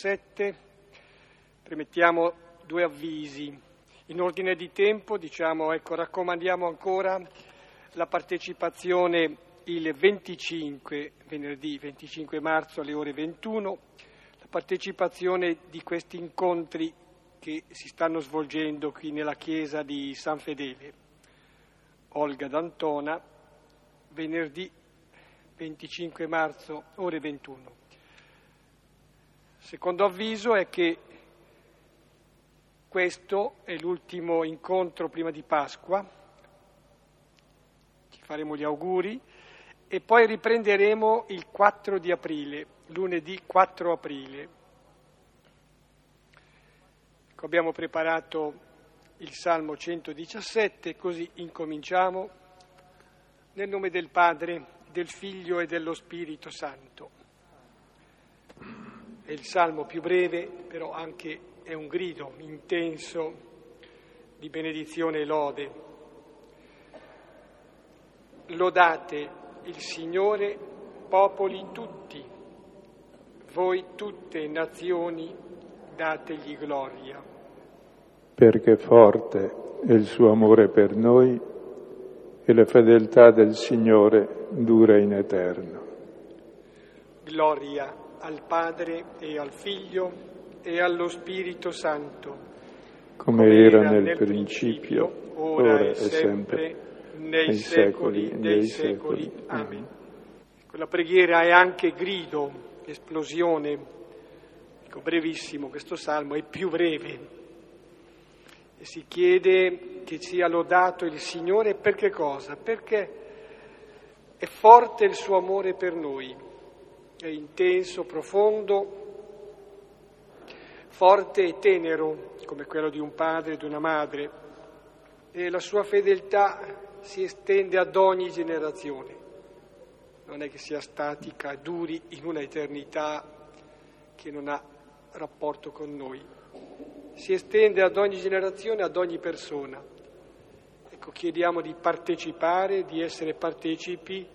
7. Premettiamo due avvisi. In ordine di tempo, diciamo, ecco, raccomandiamo ancora la partecipazione il 25, venerdì 25 marzo alle ore 21, la partecipazione di questi incontri che si stanno svolgendo qui nella chiesa di San Fedele. Olga D'Antona, venerdì 25 marzo, ore 21. Secondo avviso è che questo è l'ultimo incontro prima di Pasqua, ci faremo gli auguri e poi riprenderemo il 4 di aprile, lunedì 4 aprile. Ecco, abbiamo preparato il Salmo 117, così incominciamo nel nome del Padre, del Figlio e dello Spirito Santo. È il salmo più breve, però anche è un grido intenso di benedizione e lode. Lodate il Signore, popoli tutti, voi tutte nazioni, dategli gloria. Perché forte è il suo amore per noi e la fedeltà del Signore dura in eterno. Gloria al Padre e al Figlio e allo Spirito Santo, come, era nel, principio, ora e sempre, nei, secoli, dei secoli. secoli. Amen. Quella preghiera è anche grido, esplosione. Dico brevissimo, questo salmo è più breve. E si chiede che sia lodato il Signore per che cosa? Perché è forte il suo amore per noi è intenso, profondo, forte e tenero come quello di un padre e di una madre e la sua fedeltà si estende ad ogni generazione. Non è che sia statica, duri in una eternità che non ha rapporto con noi. Si estende ad ogni generazione, ad ogni persona. Ecco, chiediamo di partecipare, di essere partecipi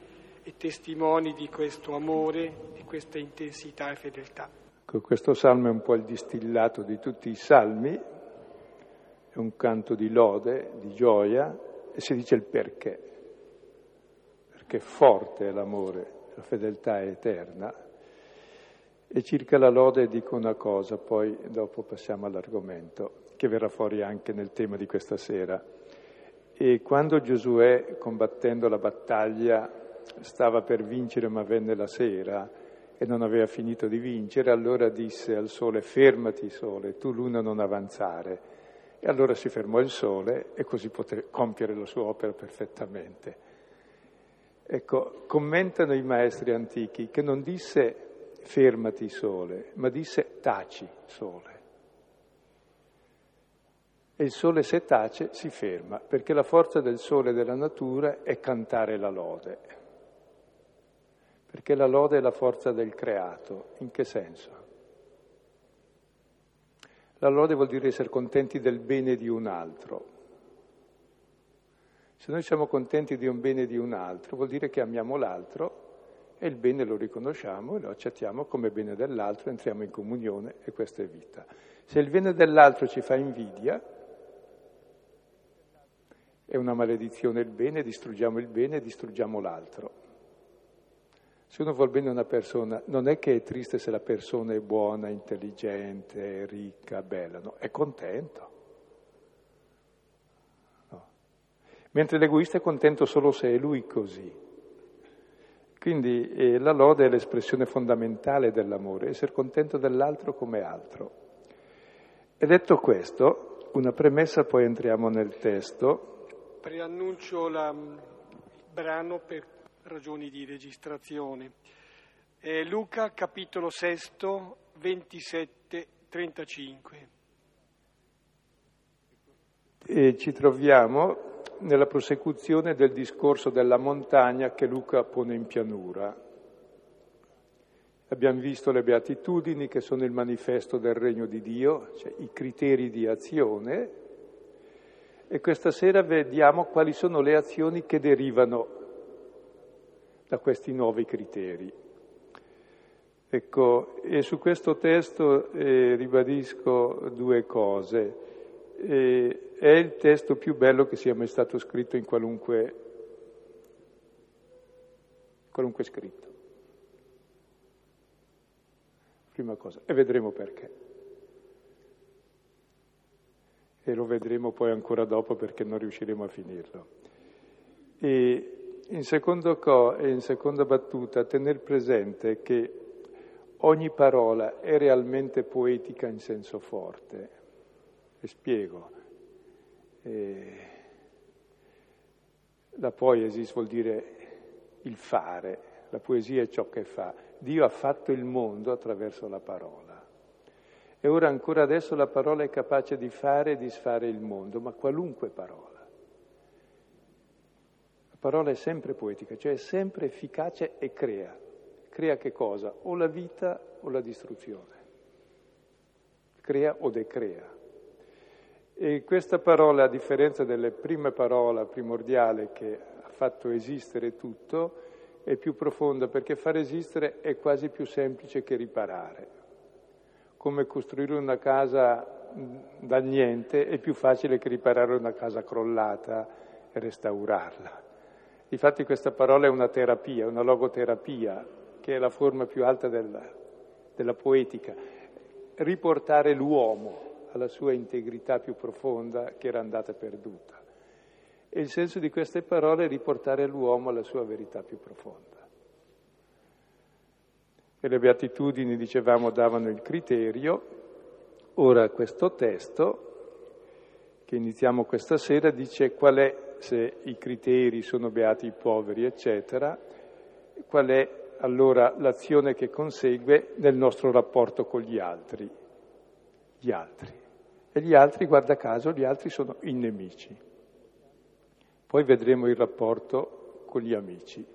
e testimoni di questo amore, di questa intensità e fedeltà. Ecco, questo salmo è un po' il distillato di tutti i salmi, è un canto di lode, di gioia e si dice il perché, perché forte è l'amore, la fedeltà è eterna. E circa la lode dico una cosa, poi dopo passiamo all'argomento, che verrà fuori anche nel tema di questa sera. E quando Giosuè, combattendo la battaglia, stava per vincere ma venne la sera e non aveva finito di vincere, allora disse al sole fermati sole, tu luna non avanzare. E allora si fermò il sole e così poté compiere la sua opera perfettamente. Ecco, commentano i maestri antichi che non disse fermati sole, ma disse taci sole. E il sole se tace si ferma, perché la forza del sole e della natura è cantare la lode perché la lode è la forza del creato. In che senso? La lode vuol dire essere contenti del bene di un altro. Se noi siamo contenti di un bene di un altro, vuol dire che amiamo l'altro e il bene lo riconosciamo e lo accettiamo come bene dell'altro, entriamo in comunione e questa è vita. Se il bene dell'altro ci fa invidia, è una maledizione il bene, distruggiamo il bene e distruggiamo l'altro. Se uno vuol bene a una persona, non è che è triste se la persona è buona, intelligente, ricca, bella, no, è contento. No. Mentre l'egoista è contento solo se è lui così. Quindi eh, la lode è l'espressione fondamentale dell'amore, essere contento dell'altro come altro. E detto questo, una premessa, poi entriamo nel testo. Preannuncio la, il brano per ragioni di registrazione. È Luca capitolo 6, 27, 35. E ci troviamo nella prosecuzione del discorso della montagna che Luca pone in pianura. Abbiamo visto le beatitudini che sono il manifesto del regno di Dio, cioè i criteri di azione, e questa sera vediamo quali sono le azioni che derivano da questi nuovi criteri. Ecco, e su questo testo eh, ribadisco due cose. Eh, è il testo più bello che sia mai stato scritto in qualunque, qualunque scritto. Prima cosa, e vedremo perché. E lo vedremo poi ancora dopo perché non riusciremo a finirlo. E in, secondo co, in seconda battuta, tenere presente che ogni parola è realmente poetica in senso forte. E spiego. Eh, la poesis vuol dire il fare, la poesia è ciò che fa. Dio ha fatto il mondo attraverso la parola. E ora ancora adesso la parola è capace di fare e disfare il mondo, ma qualunque parola. La parola è sempre poetica, cioè è sempre efficace e crea crea che cosa? O la vita o la distruzione. Crea o decrea. E questa parola, a differenza delle prime parole primordiale che ha fatto esistere tutto, è più profonda perché far esistere è quasi più semplice che riparare. Come costruire una casa dal niente è più facile che riparare una casa crollata e restaurarla. Difatti questa parola è una terapia, una logoterapia, che è la forma più alta della, della poetica, riportare l'uomo alla sua integrità più profonda che era andata perduta. E il senso di queste parole è riportare l'uomo alla sua verità più profonda. E le beatitudini, dicevamo, davano il criterio. Ora questo testo, che iniziamo questa sera, dice qual è, se i criteri sono beati i poveri, eccetera, qual è allora l'azione che consegue nel nostro rapporto con gli altri. Gli altri. E gli altri, guarda caso, gli altri sono i nemici. Poi vedremo il rapporto con gli amici.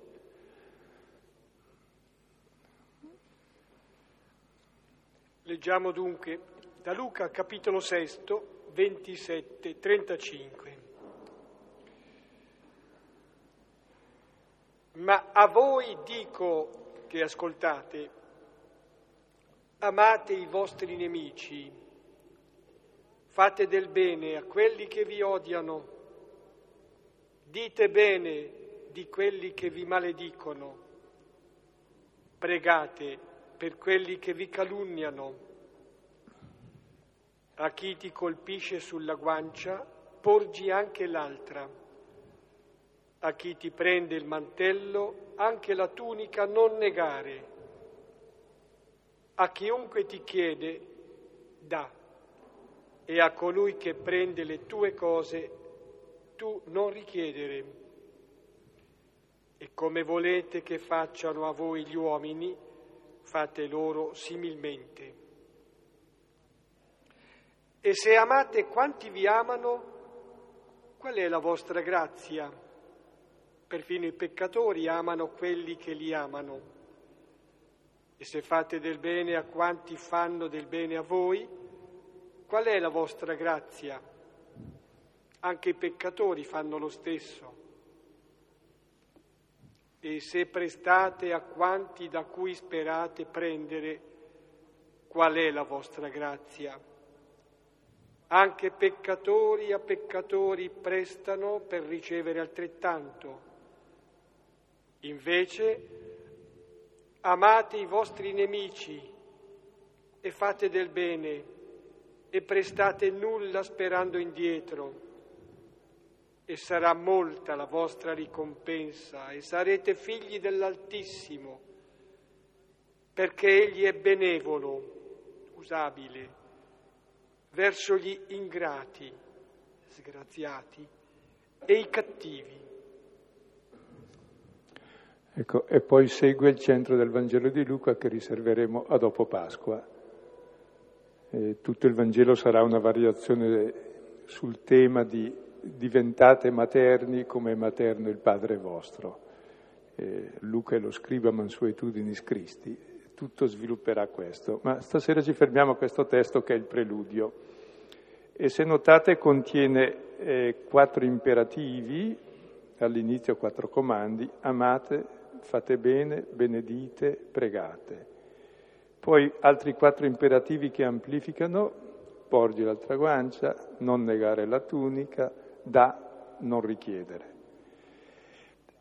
Leggiamo dunque da Luca capitolo 6, 27, 35. Ma a voi dico che ascoltate, amate i vostri nemici, fate del bene a quelli che vi odiano, dite bene di quelli che vi maledicono, pregate per quelli che vi calunniano. A chi ti colpisce sulla guancia, porgi anche l'altra a chi ti prende il mantello, anche la tunica non negare. A chiunque ti chiede, dà. E a colui che prende le tue cose, tu non richiedere. E come volete che facciano a voi gli uomini, fate loro similmente. E se amate quanti vi amano, qual è la vostra grazia? Perfino i peccatori amano quelli che li amano. E se fate del bene a quanti fanno del bene a voi, qual è la vostra grazia? Anche i peccatori fanno lo stesso. E se prestate a quanti da cui sperate prendere, qual è la vostra grazia? Anche peccatori a peccatori prestano per ricevere altrettanto. Invece amate i vostri nemici e fate del bene e prestate nulla sperando indietro e sarà molta la vostra ricompensa e sarete figli dell'Altissimo perché Egli è benevolo, usabile, verso gli ingrati, sgraziati e i cattivi. Ecco, e poi segue il centro del Vangelo di Luca che riserveremo a dopo Pasqua. E tutto il Vangelo sarà una variazione sul tema di diventate materni come è materno il Padre vostro. E Luca è lo scriba mansuetudinis Christi, tutto svilupperà questo. Ma stasera ci fermiamo a questo testo che è il preludio. E se notate contiene eh, quattro imperativi, all'inizio quattro comandi, amate, fate bene, benedite, pregate. Poi altri quattro imperativi che amplificano, porgi l'altra guancia, non negare la tunica, da, non richiedere.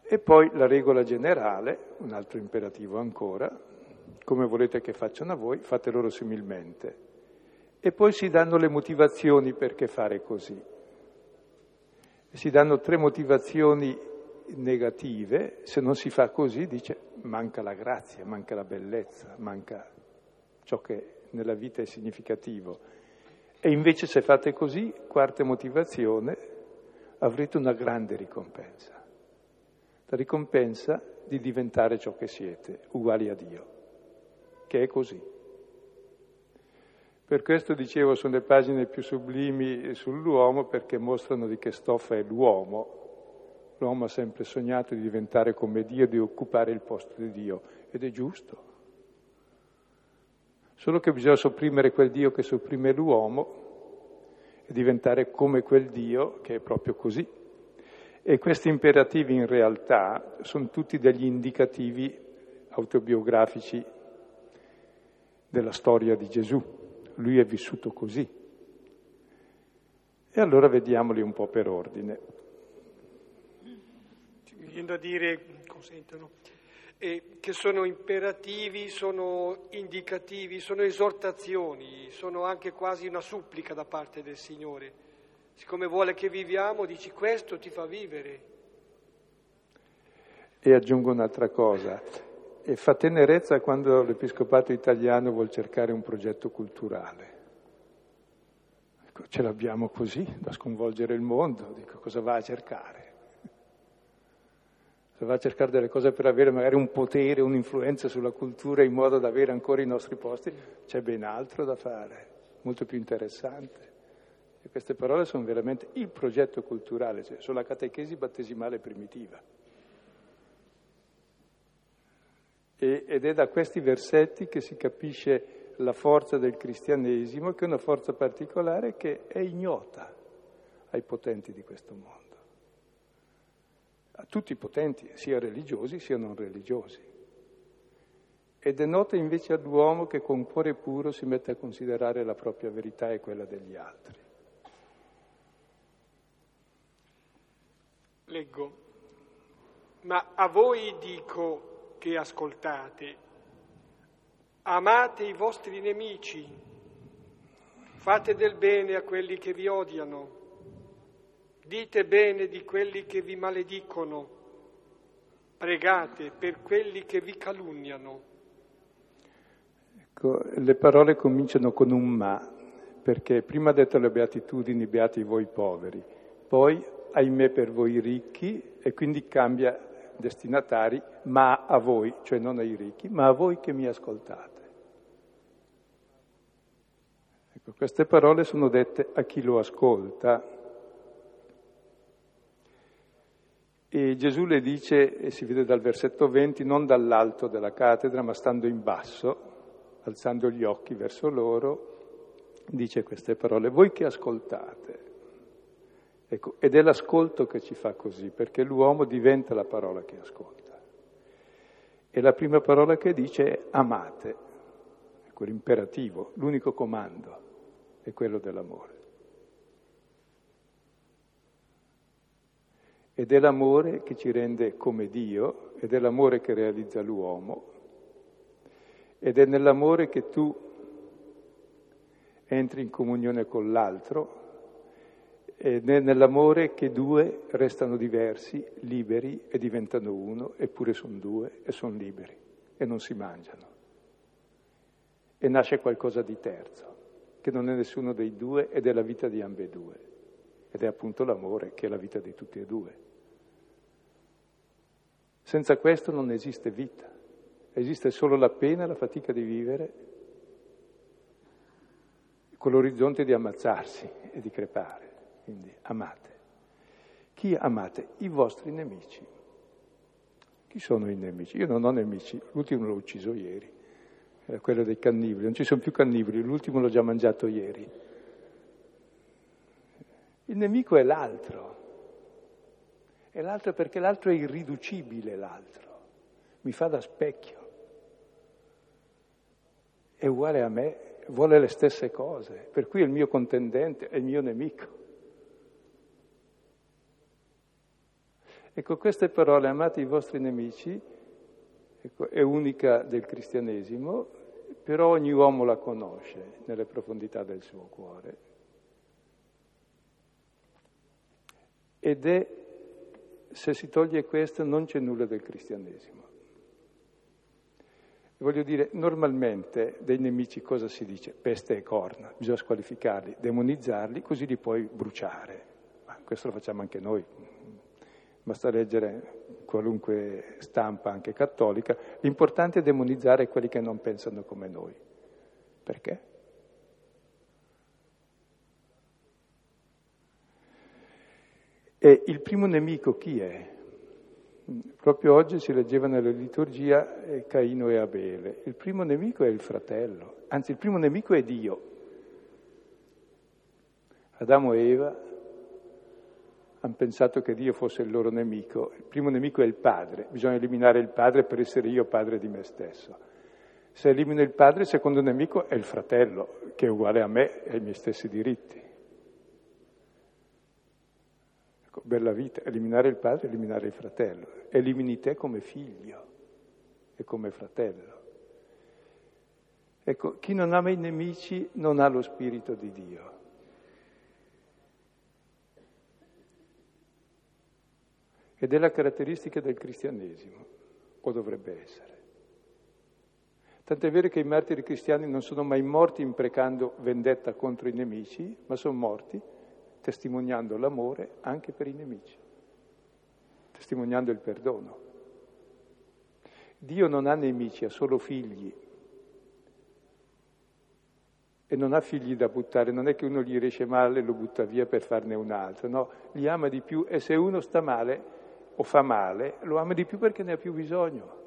E poi la regola generale, un altro imperativo ancora, come volete che facciano a voi, fate loro similmente. E poi si danno le motivazioni perché fare così. Si danno tre motivazioni negative, se non si fa così dice manca la grazia, manca la bellezza, manca ciò che nella vita è significativo. E invece se fate così, quarta motivazione, avrete una grande ricompensa. La ricompensa di diventare ciò che siete, uguali a Dio, che è così. Per questo dicevo sono le pagine più sublimi sull'uomo perché mostrano di che stoffa è l'uomo. L'uomo ha sempre sognato di diventare come Dio, di occupare il posto di Dio ed è giusto. Solo che bisogna sopprimere quel Dio che sopprime l'uomo e diventare come quel Dio che è proprio così. E questi imperativi in realtà sono tutti degli indicativi autobiografici della storia di Gesù. Lui è vissuto così. E allora vediamoli un po' per ordine. Mi viene da dire, consentano, eh, che sono imperativi, sono indicativi, sono esortazioni, sono anche quasi una supplica da parte del Signore. Siccome vuole che viviamo, dici questo ti fa vivere. E aggiungo un'altra cosa, e fa tenerezza quando l'Episcopato italiano vuol cercare un progetto culturale. Ecco, ce l'abbiamo così, da sconvolgere il mondo, dico cosa va a cercare? se va a cercare delle cose per avere magari un potere, un'influenza sulla cultura in modo da avere ancora i nostri posti, c'è ben altro da fare, molto più interessante. E queste parole sono veramente il progetto culturale, cioè sono la catechesi battesimale primitiva. E, ed è da questi versetti che si capisce la forza del cristianesimo, che è una forza particolare che è ignota ai potenti di questo mondo a tutti i potenti, sia religiosi sia non religiosi. E denota invece all'uomo che con cuore puro si mette a considerare la propria verità e quella degli altri. Leggo, ma a voi dico che ascoltate, amate i vostri nemici, fate del bene a quelli che vi odiano. Dite bene di quelli che vi maledicono, pregate per quelli che vi calunniano. Ecco, le parole cominciano con un ma, perché prima ha detto le beatitudini, beati voi poveri, poi ahimè per voi ricchi e quindi cambia destinatari, ma a voi, cioè non ai ricchi, ma a voi che mi ascoltate. Ecco, queste parole sono dette a chi lo ascolta, E Gesù le dice, e si vede dal versetto 20, non dall'alto della cattedra, ma stando in basso, alzando gli occhi verso loro, dice queste parole, voi che ascoltate. Ecco, ed è l'ascolto che ci fa così, perché l'uomo diventa la parola che ascolta. E la prima parola che dice è amate, ecco l'imperativo, l'unico comando è quello dell'amore. Ed è l'amore che ci rende come Dio, ed è l'amore che realizza l'uomo, ed è nell'amore che tu entri in comunione con l'altro, ed nell'amore che due restano diversi, liberi e diventano uno, eppure sono due e sono liberi e non si mangiano. E nasce qualcosa di terzo, che non è nessuno dei due ed è la vita di ambedue, ed è appunto l'amore che è la vita di tutti e due. Senza questo non esiste vita, esiste solo la pena e la fatica di vivere con l'orizzonte di ammazzarsi e di crepare. Quindi amate. Chi amate? I vostri nemici. Chi sono i nemici? Io non ho nemici, l'ultimo l'ho ucciso ieri, era quello dei cannibali, non ci sono più cannibali, l'ultimo l'ho già mangiato ieri. Il nemico è l'altro, e l'altro perché l'altro è irriducibile, l'altro, mi fa da specchio. è uguale a me, vuole le stesse cose, per cui è il mio contendente, è il mio nemico. Ecco, queste parole, amate i vostri nemici, ecco, è unica del cristianesimo, però ogni uomo la conosce nelle profondità del suo cuore. Ed è, se si toglie questo, non c'è nulla del cristianesimo. Voglio dire, normalmente dei nemici cosa si dice? Peste e corna, bisogna squalificarli, demonizzarli, così li puoi bruciare. Ma questo lo facciamo anche noi, basta leggere qualunque stampa, anche cattolica. L'importante è demonizzare quelli che non pensano come noi. Perché? E il primo nemico chi è? Proprio oggi si leggeva nella liturgia eh, Caino e Abele. Il primo nemico è il fratello, anzi il primo nemico è Dio. Adamo e Eva hanno pensato che Dio fosse il loro nemico. Il primo nemico è il padre, bisogna eliminare il padre per essere io padre di me stesso. Se elimino il padre, il secondo nemico è il fratello, che è uguale a me e ai miei stessi diritti. Ecco, bella vita, eliminare il padre, eliminare il fratello. Elimini te come figlio e come fratello. Ecco, chi non ama i nemici non ha lo spirito di Dio. Ed è la caratteristica del cristianesimo, o dovrebbe essere. Tant'è vero che i martiri cristiani non sono mai morti imprecando vendetta contro i nemici, ma sono morti testimoniando l'amore anche per i nemici, testimoniando il perdono. Dio non ha nemici, ha solo figli. E non ha figli da buttare, non è che uno gli riesce male e lo butta via per farne un altro, no, li ama di più e se uno sta male o fa male, lo ama di più perché ne ha più bisogno.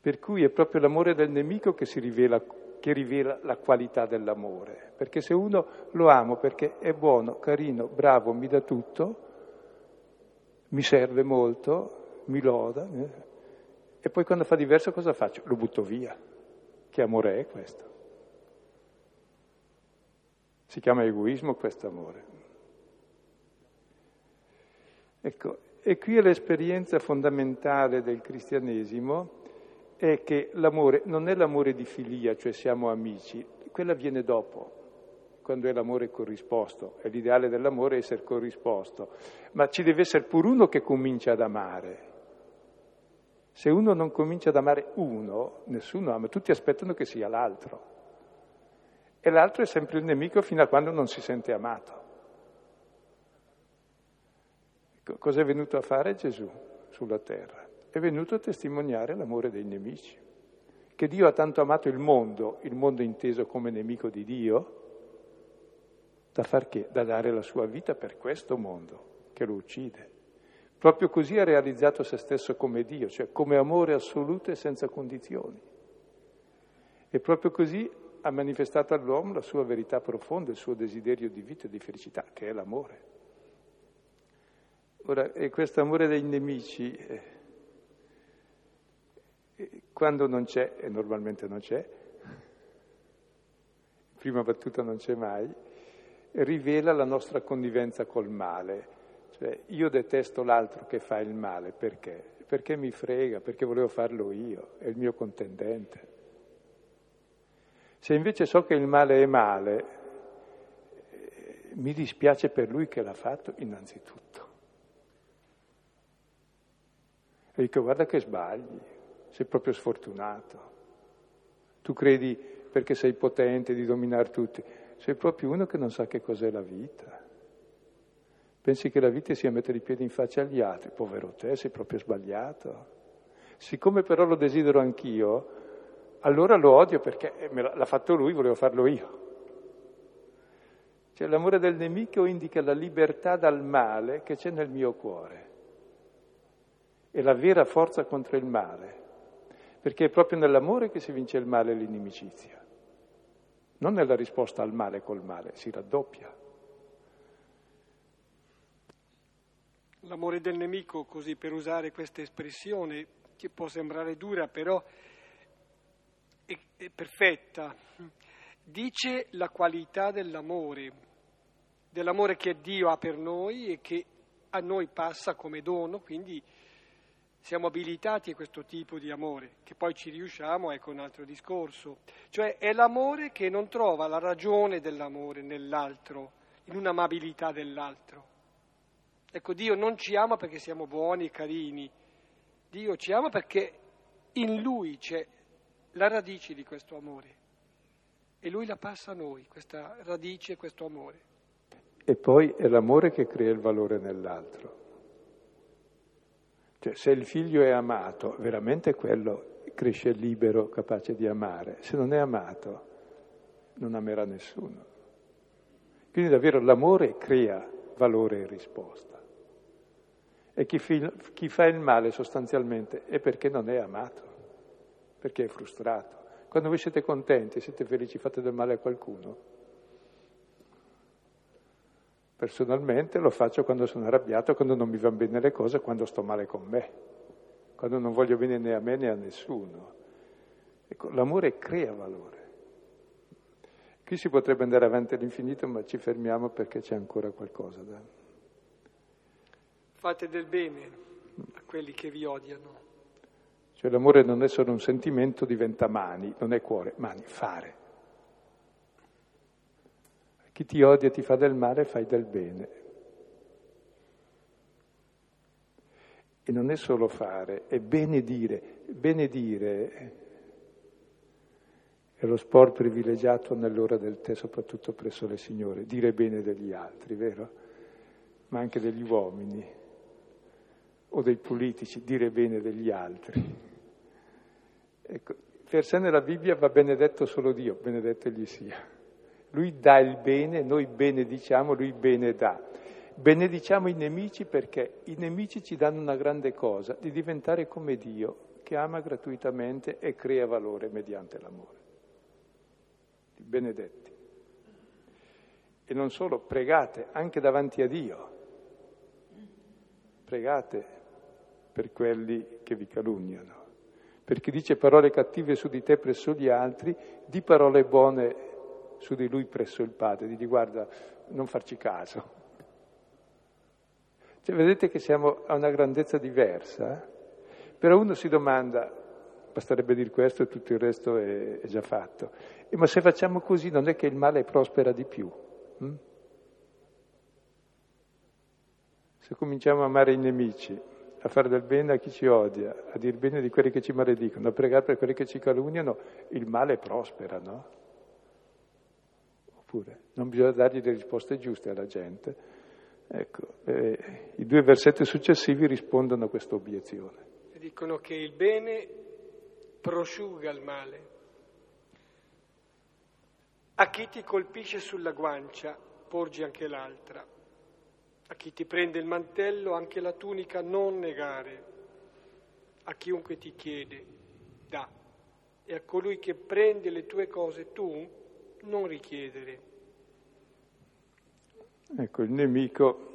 Per cui è proprio l'amore del nemico che rivela che rivela la qualità dell'amore. Perché se uno lo amo perché è buono, carino, bravo, mi dà tutto, mi serve molto, mi loda, eh, e poi quando fa diverso cosa faccio? Lo butto via. Che amore è questo? Si chiama egoismo questo amore. Ecco, e qui l'esperienza fondamentale del cristianesimo è che l'amore non è l'amore di filia, cioè siamo amici, quella viene dopo, quando è l'amore corrisposto, è l'ideale dell'amore essere corrisposto, ma ci deve essere pure uno che comincia ad amare. Se uno non comincia ad amare uno, nessuno ama, tutti aspettano che sia l'altro. E l'altro è sempre il nemico fino a quando non si sente amato. Cosa è venuto a fare Gesù sulla terra? è venuto a testimoniare l'amore dei nemici. Che Dio ha tanto amato il mondo, il mondo inteso come nemico di Dio, da far che? Da dare la sua vita per questo mondo che lo uccide. Proprio così ha realizzato se stesso come Dio, cioè come amore assoluto e senza condizioni. E proprio così ha manifestato all'uomo la sua verità profonda, il suo desiderio di vita e di felicità, che è l'amore. Ora, questo amore dei nemici, eh, quando non c'è, e normalmente non c'è, prima battuta non c'è mai, rivela la nostra connivenza col male. Cioè, io detesto l'altro che fa il male, perché? Perché mi frega, perché volevo farlo io, è il mio contendente. Se invece so che il male è male, mi dispiace per lui che l'ha fatto innanzitutto. E dico, guarda che sbagli, sei proprio sfortunato. Tu credi perché sei potente di dominare tutti, sei proprio uno che non sa che cos'è la vita. Pensi che la vita sia mettere i piedi in faccia agli altri, povero te, sei proprio sbagliato. Siccome però lo desidero anch'io, allora lo odio perché l'ha fatto lui, volevo farlo io. Cioè l'amore del nemico indica la libertà dal male che c'è nel mio cuore. È la vera forza contro il male perché è proprio nell'amore che si vince il male e l'inimicizia, non nella risposta al male col male, si raddoppia. L'amore del nemico, così per usare questa espressione, ci può sembrare dura, però è perfetta. Dice la qualità dell'amore, dell'amore che Dio ha per noi e che a noi passa come dono, quindi siamo abilitati a questo tipo di amore, che poi ci riusciamo, ecco un altro discorso. Cioè è l'amore che non trova la ragione dell'amore nell'altro, in un'amabilità dell'altro. Ecco, Dio non ci ama perché siamo buoni e carini, Dio ci ama perché in Lui c'è la radice di questo amore e Lui la passa a noi, questa radice, questo amore. E poi è l'amore che crea il valore nell'altro. Cioè, se il figlio è amato, veramente quello cresce libero, capace di amare. Se non è amato, non amerà nessuno. Quindi davvero l'amore crea valore e risposta. E chi, fi, chi fa il male sostanzialmente è perché non è amato, perché è frustrato. Quando voi siete contenti, siete felici, fate del male a qualcuno. Personalmente lo faccio quando sono arrabbiato, quando non mi vanno bene le cose, quando sto male con me, quando non voglio bene né a me né a nessuno. Ecco, l'amore crea valore. Qui si potrebbe andare avanti all'infinito, ma ci fermiamo perché c'è ancora qualcosa da... Fate del bene a quelli che vi odiano. Cioè l'amore non è solo un sentimento, diventa mani, non è cuore, mani, fare. Chi ti odia e ti fa del male, fai del bene. E non è solo fare, è benedire. Benedire è lo sport privilegiato nell'ora del tè, soprattutto presso le signore, dire bene degli altri, vero? Ma anche degli uomini o dei politici, dire bene degli altri. Ecco, per sé nella Bibbia va benedetto solo Dio, benedetto egli sia. Lui dà il bene, noi benediciamo, lui bene dà. Benediciamo i nemici perché i nemici ci danno una grande cosa, di diventare come Dio, che ama gratuitamente e crea valore mediante l'amore. Benedetti. E non solo, pregate anche davanti a Dio. Pregate per quelli che vi calunniano. Perché dice parole cattive su di te presso gli altri, di parole buone su di lui presso il padre, di guarda, non farci caso. Cioè, vedete che siamo a una grandezza diversa, eh? però uno si domanda, basterebbe dire questo e tutto il resto è, è già fatto, e ma se facciamo così non è che il male prospera di più? Hm? Se cominciamo a amare i nemici, a fare del bene a chi ci odia, a dire bene di quelli che ci maledicono, a pregare per quelli che ci calunniano, il male prospera, no? Oppure non bisogna dargli le risposte giuste alla gente. Ecco, eh, i due versetti successivi rispondono a questa obiezione. Dicono che il bene prosciuga il male. A chi ti colpisce sulla guancia, porgi anche l'altra. A chi ti prende il mantello, anche la tunica non negare. A chiunque ti chiede, dà. E a colui che prende le tue cose tu, non richiedere. Ecco, il nemico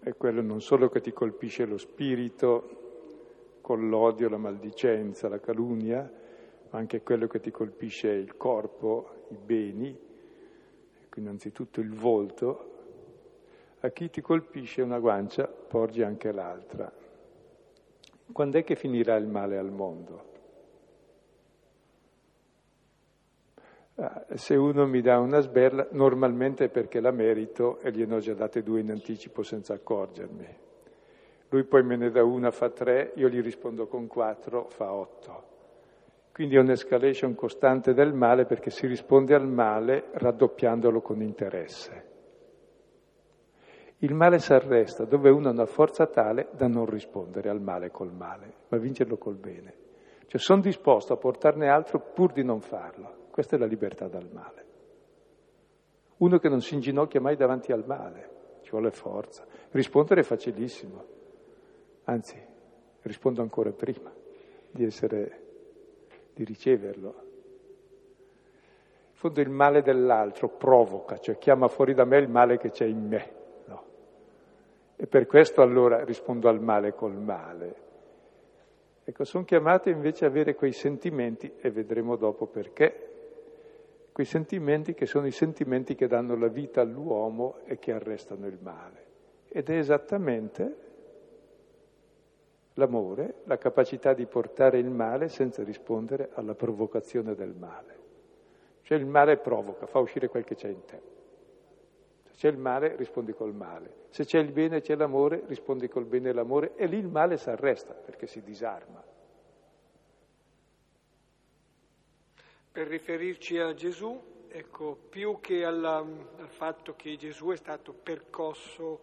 è quello non solo che ti colpisce lo spirito con l'odio, la maldicenza, la calunnia, ma anche quello che ti colpisce il corpo, i beni, ecco, innanzitutto il volto. A chi ti colpisce una guancia, porgi anche l'altra. Quando è che finirà il male al mondo? Ah, se uno mi dà una sberla, normalmente è perché la merito e gliene ho già date due in anticipo senza accorgermi. Lui poi me ne dà una, fa tre, io gli rispondo con quattro, fa otto. Quindi è un'escalation costante del male perché si risponde al male raddoppiandolo con interesse. Il male si arresta dove uno ha una forza tale da non rispondere al male col male, ma vincerlo col bene. Cioè sono disposto a portarne altro pur di non farlo. Questa è la libertà dal male. Uno che non si inginocchia mai davanti al male, ci vuole forza. Rispondere è facilissimo, anzi, rispondo ancora prima di essere, di riceverlo. In fondo il male dell'altro provoca, cioè chiama fuori da me il male che c'è in me. E per questo allora rispondo al male col male. Ecco, sono chiamate invece a avere quei sentimenti, e vedremo dopo perché, quei sentimenti che sono i sentimenti che danno la vita all'uomo e che arrestano il male. Ed è esattamente l'amore, la capacità di portare il male senza rispondere alla provocazione del male. Cioè il male provoca, fa uscire quel che c'è in te. C'è il male, rispondi col male. Se c'è il bene, c'è l'amore, rispondi col bene e l'amore e lì il male si arresta perché si disarma. Per riferirci a Gesù, ecco, più che alla, al fatto che Gesù è stato percosso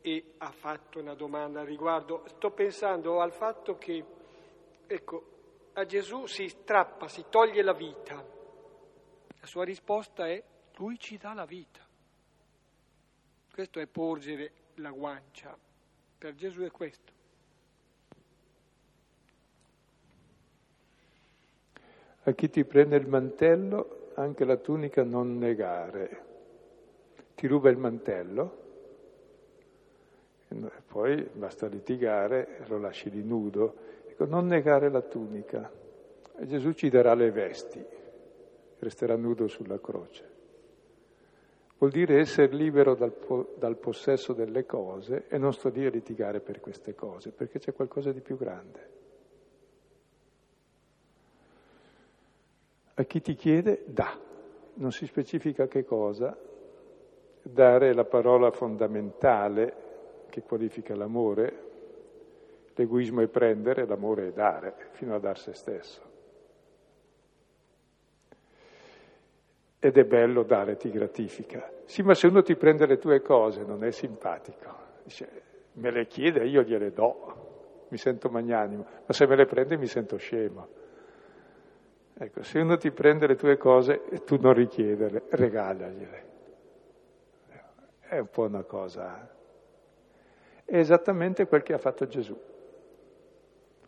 e ha fatto una domanda al riguardo, sto pensando al fatto che, ecco, a Gesù si strappa, si toglie la vita. La sua risposta è, lui ci dà la vita. Questo è porgere la guancia. Per Gesù è questo. A chi ti prende il mantello, anche la tunica non negare. Ti ruba il mantello, e poi basta litigare lo lasci di nudo. Ecco, non negare la tunica. E Gesù ci darà le vesti, resterà nudo sulla croce. Vuol dire essere libero dal, dal possesso delle cose e non sto lì a litigare per queste cose, perché c'è qualcosa di più grande. A chi ti chiede, dà. Non si specifica che cosa. Dare è la parola fondamentale che qualifica l'amore, l'egoismo è prendere, l'amore è dare, fino a dar se stesso. Ed è bello dare, ti gratifica. Sì, ma se uno ti prende le tue cose non è simpatico. Dice, me le chiede, io gliele do, mi sento magnanimo, ma se me le prende mi sento scemo. Ecco, se uno ti prende le tue cose e tu non richiederle, regalagliele. È un po' una cosa è esattamente quel che ha fatto Gesù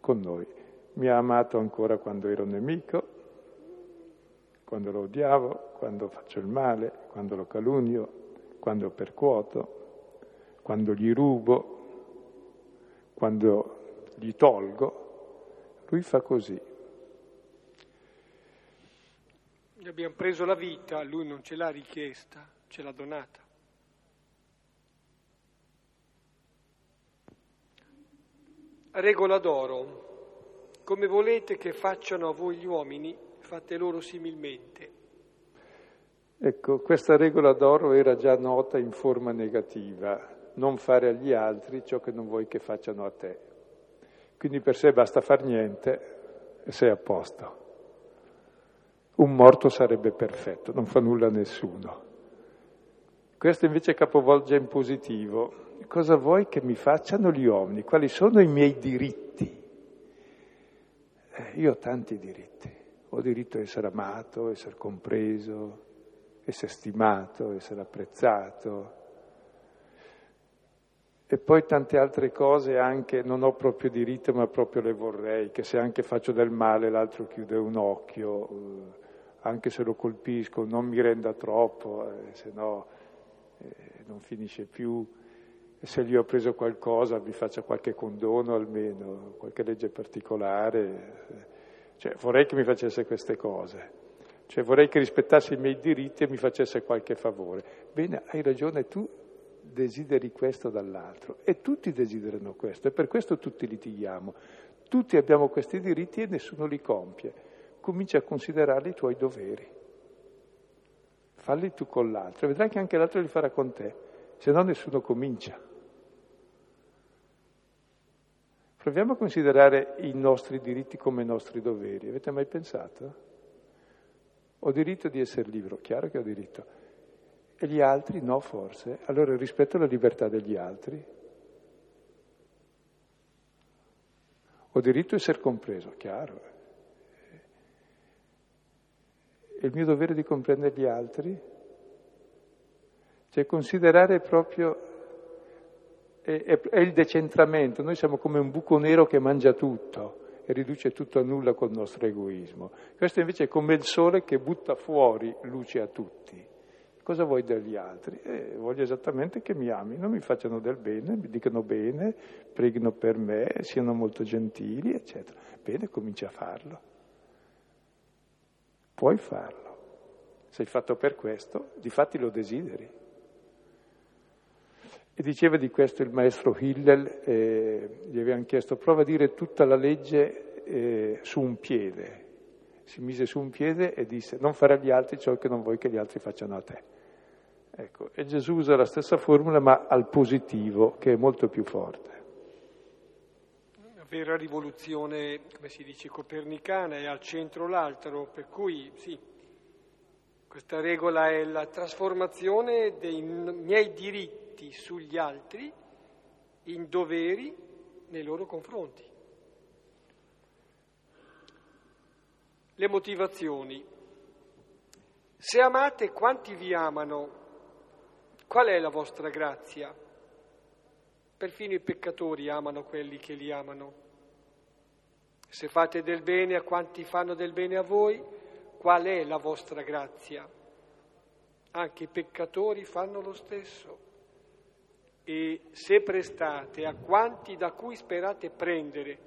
con noi. Mi ha amato ancora quando ero nemico, quando lo odiavo, quando faccio il male, quando lo calunio, quando percuoto, quando gli rubo, quando gli tolgo. Lui fa così. Gli abbiamo preso la vita, lui non ce l'ha richiesta, ce l'ha donata. Regola d'oro. Come volete che facciano a voi gli uomini, fate loro similmente. Ecco, questa regola d'oro era già nota in forma negativa, non fare agli altri ciò che non vuoi che facciano a te. Quindi per sé basta far niente e sei a posto. Un morto sarebbe perfetto, non fa nulla a nessuno. Questo invece capovolge in positivo, cosa vuoi che mi facciano gli uomini? Quali sono i miei diritti? Eh, io ho tanti diritti. Ho diritto a essere amato, essere compreso, essere stimato, essere apprezzato. E poi tante altre cose anche non ho proprio diritto, ma proprio le vorrei, che se anche faccio del male l'altro chiude un occhio, eh, anche se lo colpisco non mi renda troppo, eh, se no eh, non finisce più e se gli ho preso qualcosa mi faccia qualche condono almeno, qualche legge particolare. Cioè, vorrei che mi facesse queste cose, cioè, vorrei che rispettasse i miei diritti e mi facesse qualche favore. Bene, hai ragione, tu desideri questo dall'altro e tutti desiderano questo e per questo tutti litighiamo. Tutti abbiamo questi diritti e nessuno li compie. Comincia a considerarli i tuoi doveri. Falli tu con l'altro e vedrai che anche l'altro li farà con te, se no nessuno comincia. Proviamo a considerare i nostri diritti come i nostri doveri. Avete mai pensato? Ho diritto di essere libero, chiaro che ho diritto. E gli altri no, forse. Allora rispetto alla libertà degli altri. Ho diritto di essere compreso, chiaro. E il mio dovere di comprendere gli altri? Cioè considerare proprio è, è, il decentramento, noi siamo come un buco nero che mangia tutto e riduce tutto a nulla col nostro egoismo. Questo invece è come il sole che butta fuori luce a tutti. Cosa vuoi dagli altri? Eh, voglio esattamente che mi amino, mi facciano del bene, mi dicano bene, preghino per me, siano molto gentili, eccetera. Bene, comincia a farlo. Puoi farlo. Sei fatto per questo, difatti lo desideri. E diceva di questo il maestro Hillel, eh, gli avevano chiesto, prova a dire tutta la legge eh, su un piede. Si mise su un piede e disse, non fare agli altri ciò che non vuoi che gli altri facciano a te. Ecco, e Gesù usa la stessa formula ma al positivo, che è molto più forte. Una vera rivoluzione, come si dice, copernicana, è al centro l'altro, per cui sì, questa regola è la trasformazione dei miei diritti sugli altri in doveri nei loro confronti. Le motivazioni. Se amate quanti vi amano, qual è la vostra grazia? Perfino i peccatori amano quelli che li amano. Se fate del bene a quanti fanno del bene a voi, qual è la vostra grazia. Anche i peccatori fanno lo stesso. E se prestate a quanti da cui sperate prendere,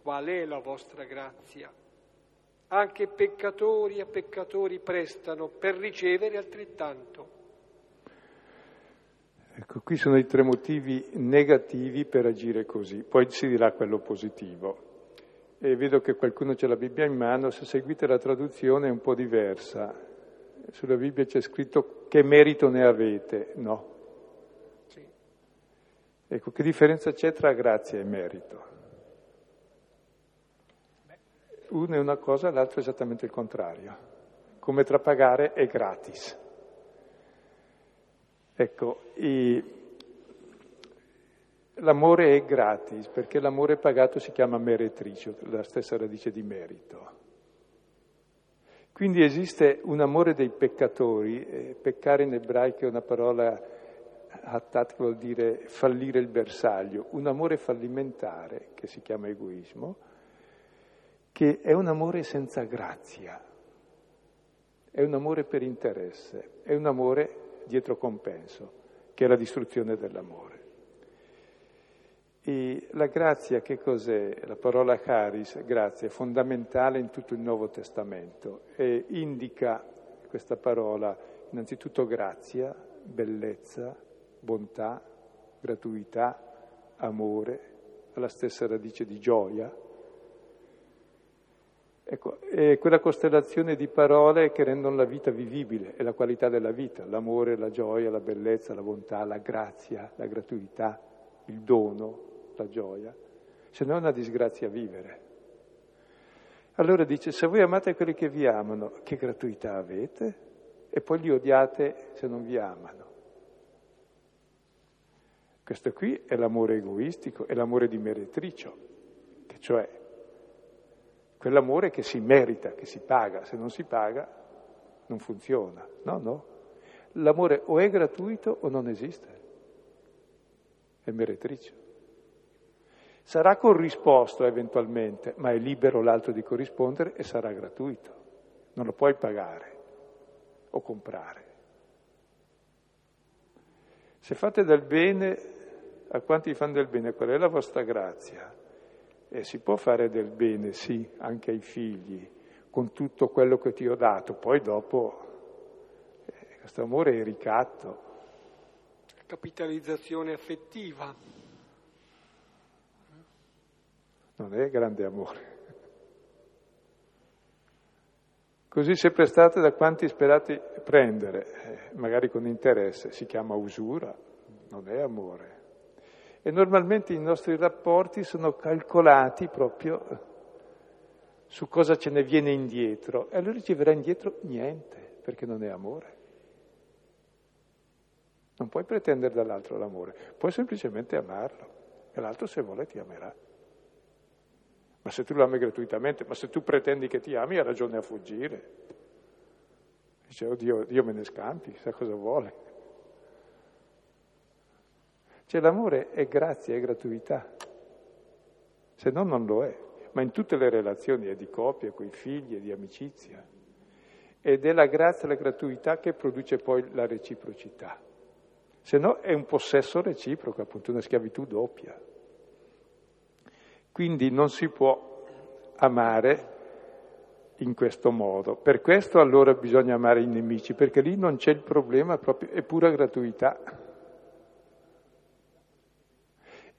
qual è la vostra grazia? Anche peccatori a peccatori prestano per ricevere altrettanto. Ecco, qui sono i tre motivi negativi per agire così, poi si dirà quello positivo e vedo che qualcuno c'è la Bibbia in mano, se seguite la traduzione è un po' diversa. Sulla Bibbia c'è scritto che merito ne avete, no. Ecco, che differenza c'è tra grazia e merito? Uno è una cosa, l'altro è esattamente il contrario. Come tra pagare e gratis. Ecco, i, L'amore è gratis perché l'amore pagato si chiama meretricio, la stessa radice di merito. Quindi esiste un amore dei peccatori, eh, peccare in ebraico è una parola hattat vuol dire fallire il bersaglio, un amore fallimentare che si chiama egoismo, che è un amore senza grazia, è un amore per interesse, è un amore dietro compenso, che è la distruzione dell'amore. E la grazia che cos'è? La parola caris, grazia, è fondamentale in tutto il Nuovo Testamento e indica questa parola innanzitutto grazia, bellezza, bontà, gratuità, amore, alla stessa radice di gioia. Ecco, è quella costellazione di parole che rendono la vita vivibile e la qualità della vita, l'amore, la gioia, la bellezza, la bontà, la grazia, la gratuità, il dono, la gioia, se no è una disgrazia vivere. Allora dice, se voi amate quelli che vi amano, che gratuità avete? E poi li odiate se non vi amano. Questo qui è l'amore egoistico, è l'amore di meretricio, che cioè quell'amore che si merita, che si paga, se non si paga non funziona. No, no. L'amore o è gratuito o non esiste, è meretricio. Sarà corrisposto eventualmente, ma è libero l'altro di corrispondere e sarà gratuito. Non lo puoi pagare o comprare. Se fate del bene, a quanti fanno del bene, qual è la vostra grazia? E si può fare del bene, sì, anche ai figli, con tutto quello che ti ho dato. Poi dopo, eh, questo amore è ricatto. Capitalizzazione affettiva non è grande amore. Così se prestate da quanti sperate prendere, eh, magari con interesse, si chiama usura, non è amore. E normalmente i nostri rapporti sono calcolati proprio su cosa ce ne viene indietro e allora riceverà indietro niente, perché non è amore. Non puoi pretendere dall'altro l'amore, puoi semplicemente amarlo e l'altro se vuole ti amerà. Ma se tu lo ami gratuitamente, ma se tu pretendi che ti ami, ha ragione a fuggire. Dice, oddio, Dio me ne scampi, sa cosa vuole. Cioè l'amore è grazia, è gratuità, se no non lo è, ma in tutte le relazioni è di coppia, coi figli, è di amicizia. ed è la grazia la gratuità che produce poi la reciprocità. Se no è un possesso reciproco, appunto una schiavitù doppia. Quindi non si può amare in questo modo. Per questo allora bisogna amare i nemici, perché lì non c'è il problema, proprio, è pura gratuità.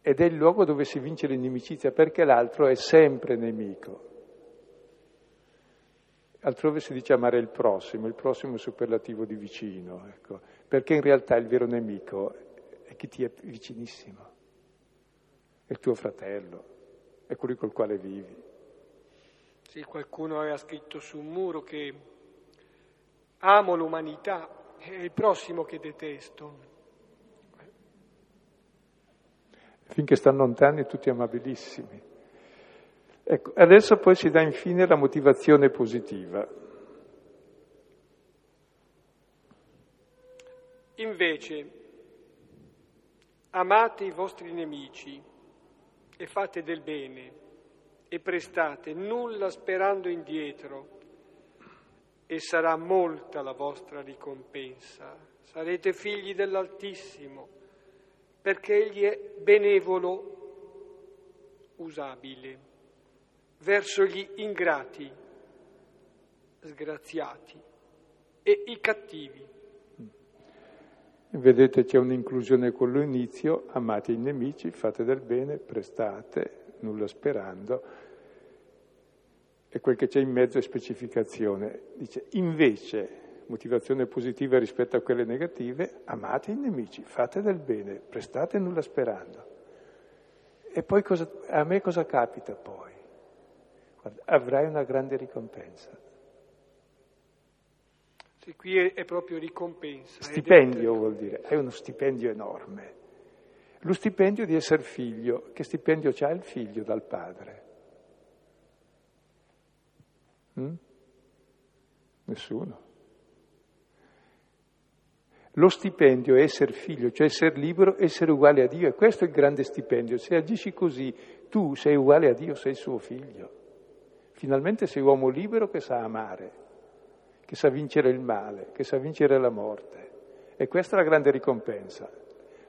Ed è il luogo dove si vince l'inimicizia, perché l'altro è sempre nemico. Altrove si dice amare il prossimo, il prossimo superlativo di vicino, ecco, perché in realtà il vero nemico è chi ti è vicinissimo, è il tuo fratello, è colui col quale vivi. Sì, qualcuno aveva scritto su un muro che amo l'umanità, è il prossimo che detesto. Finché stanno lontani tutti amabilissimi. Ecco, adesso poi si dà infine la motivazione positiva. Invece, amate i vostri nemici e fate del bene e prestate nulla sperando indietro e sarà molta la vostra ricompensa. Sarete figli dell'Altissimo perché Egli è benevolo, usabile verso gli ingrati, sgraziati e i cattivi. Vedete c'è un'inclusione con l'inizio, amate i nemici, fate del bene, prestate, nulla sperando, e quel che c'è in mezzo è specificazione. Dice invece, motivazione positiva rispetto a quelle negative, amate i nemici, fate del bene, prestate nulla sperando. E poi cosa, a me cosa capita poi? Guarda, avrai una grande ricompensa. Sì, qui è, è proprio ricompensa. Stipendio vuol dire, hai uno stipendio enorme. Lo stipendio di essere figlio, che stipendio c'ha il figlio dal padre? Mm? Nessuno. Lo stipendio è essere figlio, cioè essere libero, essere uguale a Dio, e questo è il grande stipendio. Se agisci così, tu sei uguale a Dio, sei suo figlio. Finalmente sei uomo libero che sa amare, che sa vincere il male, che sa vincere la morte. E questa è la grande ricompensa.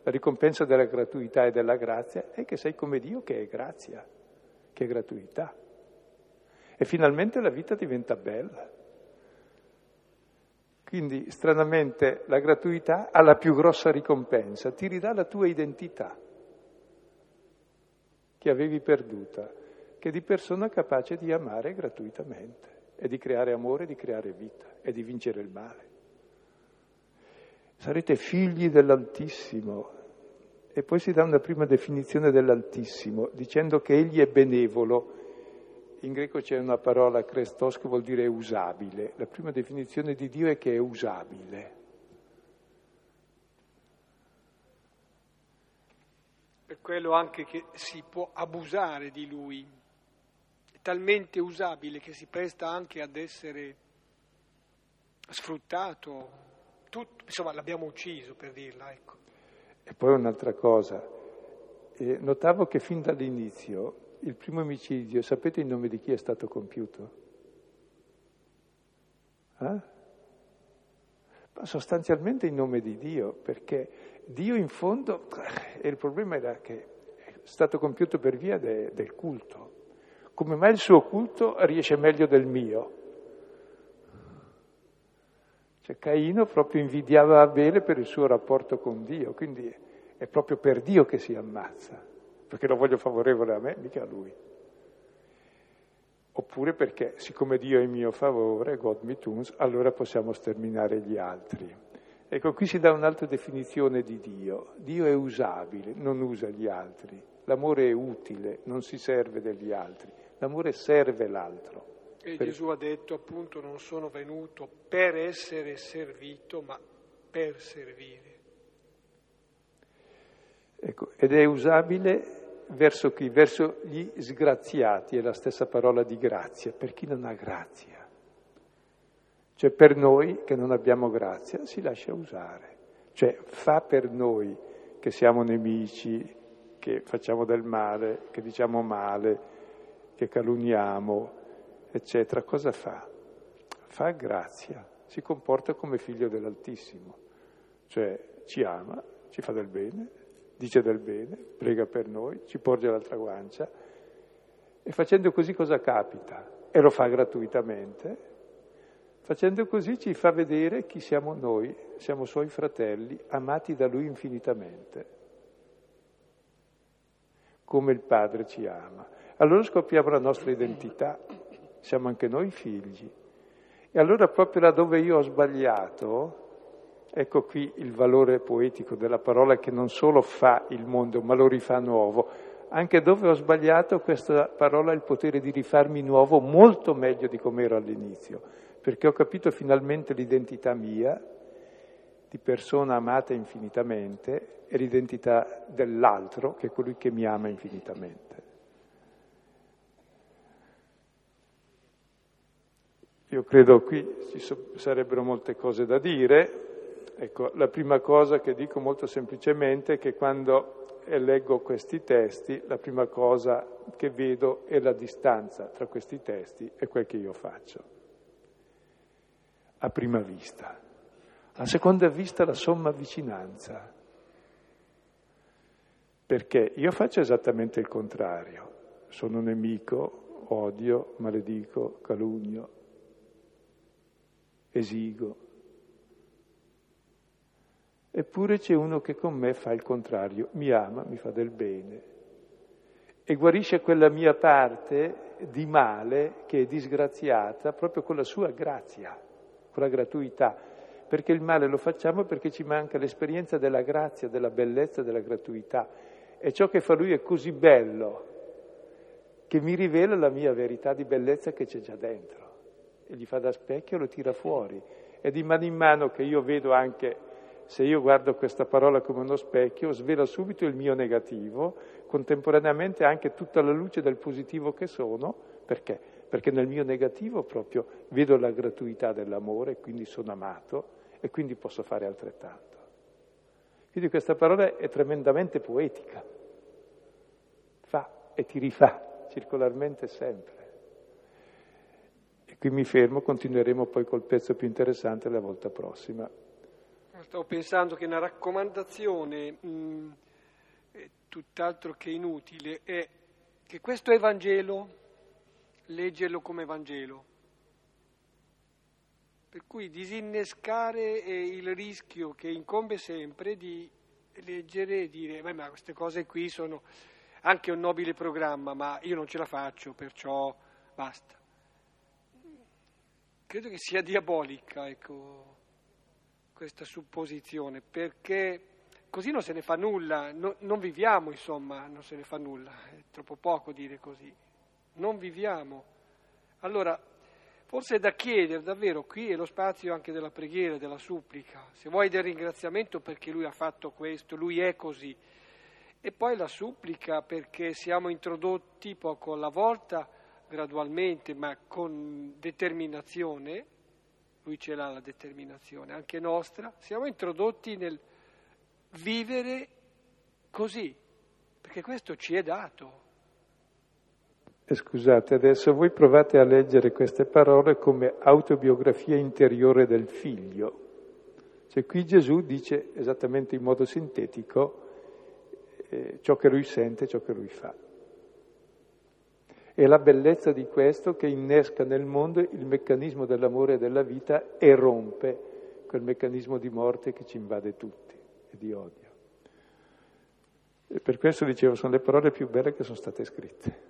La ricompensa della gratuità e della grazia è che sei come Dio che è grazia, che è gratuità. E finalmente la vita diventa bella. Quindi, stranamente, la gratuità ha la più grossa ricompensa, ti ridà la tua identità che avevi perduta che di persona capace di amare gratuitamente e di creare amore, di creare vita e di vincere il male. Sarete figli dell'Altissimo. E poi si dà una prima definizione dell'Altissimo, dicendo che Egli è benevolo. In greco c'è una parola, krestos, che vuol dire usabile. La prima definizione di Dio è che è usabile. Per quello anche che si può abusare di Lui talmente usabile che si presta anche ad essere sfruttato, tutto, insomma l'abbiamo ucciso per dirla. Ecco. E poi un'altra cosa, eh, notavo che fin dall'inizio il primo omicidio, sapete il nome di chi è stato compiuto? Eh? Ma sostanzialmente in nome di Dio, perché Dio in fondo, e il problema era che è stato compiuto per via de, del culto come mai il suo culto riesce meglio del mio? Cioè Caino proprio invidiava Abele per il suo rapporto con Dio, quindi è proprio per Dio che si ammazza, perché lo voglio favorevole a me, mica a lui. Oppure perché, siccome Dio è in mio favore, God me tunes, allora possiamo sterminare gli altri. Ecco, qui si dà un'altra definizione di Dio. Dio è usabile, non usa gli altri. L'amore è utile, non si serve degli altri. L'amore serve l'altro. E per... Gesù ha detto appunto non sono venuto per essere servito, ma per servire. Ecco, ed è usabile verso chi? Verso gli sgraziati, è la stessa parola di grazia, per chi non ha grazia. Cioè per noi che non abbiamo grazia si lascia usare, cioè fa per noi che siamo nemici, che facciamo del male, che diciamo male, che calunniamo, eccetera, cosa fa? fa grazia, si comporta come figlio dell'Altissimo, cioè ci ama, ci fa del bene, dice del bene, prega per noi, ci porge l'altra guancia e facendo così cosa capita? E lo fa gratuitamente. Facendo così ci fa vedere chi siamo noi, siamo suoi fratelli, amati da lui infinitamente, come il Padre ci ama. Allora scopriamo la nostra identità, siamo anche noi figli. E allora proprio laddove io ho sbagliato, ecco qui il valore poetico della parola che non solo fa il mondo, ma lo rifà nuovo. Anche dove ho sbagliato, questa parola ha il potere di rifarmi nuovo molto meglio di come ero all'inizio, perché ho capito finalmente l'identità mia, di persona amata infinitamente, e l'identità dell'altro, che è colui che mi ama infinitamente. Io credo qui ci sarebbero molte cose da dire. Ecco, la prima cosa che dico molto semplicemente è che quando leggo questi testi, la prima cosa che vedo è la distanza tra questi testi e quel che io faccio. A prima vista. A seconda vista la somma vicinanza. Perché io faccio esattamente il contrario. Sono nemico, odio, maledico, calunno, esigo. Eppure c'è uno che con me fa il contrario, mi ama, mi fa del bene. E guarisce quella mia parte di male che è disgraziata proprio con la sua grazia, con la gratuità, perché il male lo facciamo perché ci manca l'esperienza della grazia, della bellezza, della gratuità. E ciò che fa lui è così bello che mi rivela la mia verità di bellezza che c'è già dentro. E gli fa da specchio e lo tira fuori. E di mano in mano che io vedo anche, se io guardo questa parola come uno specchio, svela subito il mio negativo, contemporaneamente anche tutta la luce del positivo che sono, perché? Perché nel mio negativo proprio vedo la gratuità dell'amore, quindi sono amato e quindi posso fare altrettanto. Quindi questa parola è tremendamente poetica, fa e ti rifà circolarmente sempre. Qui mi fermo, continueremo poi col pezzo più interessante la volta prossima. Stavo pensando che una raccomandazione mh, tutt'altro che inutile è che questo Evangelo, leggerlo come Vangelo. Per cui disinnescare il rischio che incombe sempre di leggere e dire, beh ma queste cose qui sono anche un nobile programma, ma io non ce la faccio, perciò basta credo che sia diabolica ecco, questa supposizione, perché così non se ne fa nulla, no, non viviamo insomma, non se ne fa nulla, è troppo poco dire così, non viviamo. Allora, forse è da chiedere davvero, qui è lo spazio anche della preghiera, della supplica, se vuoi del ringraziamento perché lui ha fatto questo, lui è così, e poi la supplica perché siamo introdotti poco alla volta gradualmente ma con determinazione, lui ce l'ha la determinazione, anche nostra, siamo introdotti nel vivere così, perché questo ci è dato. E scusate, adesso voi provate a leggere queste parole come autobiografia interiore del figlio. Cioè qui Gesù dice esattamente in modo sintetico eh, ciò che lui sente, ciò che lui fa. È la bellezza di questo che innesca nel mondo il meccanismo dell'amore e della vita e rompe quel meccanismo di morte che ci invade tutti e di odio. E per questo dicevo, sono le parole più belle che sono state scritte.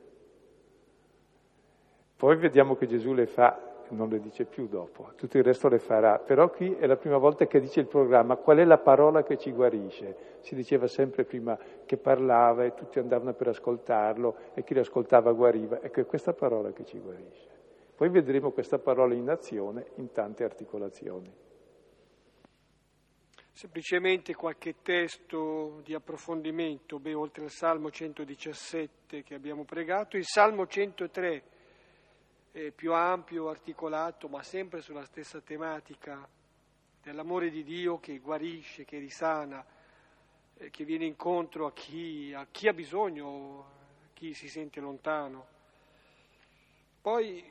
Poi vediamo che Gesù le fa non le dice più dopo, tutto il resto le farà, però qui è la prima volta che dice il programma qual è la parola che ci guarisce. Si diceva sempre prima che parlava e tutti andavano per ascoltarlo e chi l'ascoltava guariva, ecco è questa parola che ci guarisce. Poi vedremo questa parola in azione in tante articolazioni. Semplicemente qualche testo di approfondimento, beh, oltre al Salmo 117 che abbiamo pregato, il Salmo 103 eh, più ampio, articolato, ma sempre sulla stessa tematica dell'amore di Dio che guarisce, che risana, eh, che viene incontro a chi, a chi ha bisogno, a chi si sente lontano. Poi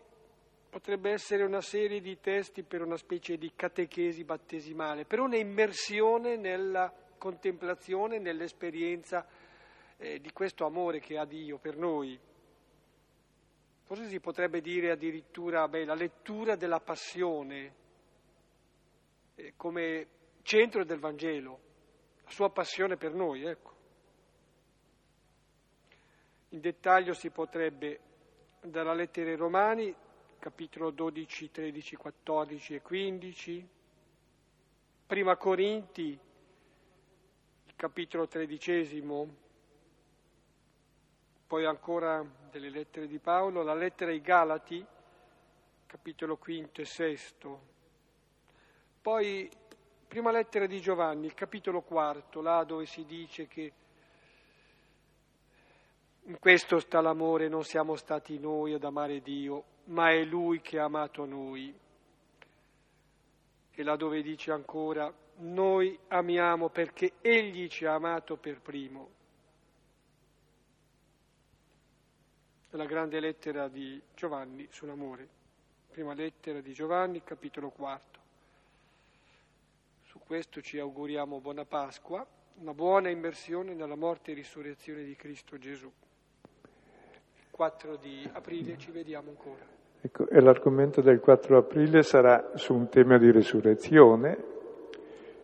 potrebbe essere una serie di testi per una specie di catechesi battesimale, per un'immersione nella contemplazione, nell'esperienza eh, di questo amore che ha Dio per noi. Forse si potrebbe dire addirittura beh, la lettura della passione eh, come centro del Vangelo, la sua passione per noi, ecco. In dettaglio si potrebbe dalla lettera ai Romani, capitolo 12, 13, 14 e 15, prima Corinti, capitolo tredicesimo, poi ancora delle lettere di Paolo, la lettera ai Galati, capitolo quinto e sesto, poi prima lettera di Giovanni, il capitolo quarto, là dove si dice che in questo sta l'amore, non siamo stati noi ad amare Dio, ma è Lui che ha amato noi. E là dove dice ancora, noi amiamo perché Egli ci ha amato per primo. La grande lettera di Giovanni sull'amore. Prima lettera di Giovanni, capitolo quarto. Su questo ci auguriamo buona Pasqua, una buona immersione nella morte e risurrezione di Cristo Gesù. 4 di aprile ci vediamo ancora. Ecco, e l'argomento del 4 aprile sarà su un tema di resurrezione,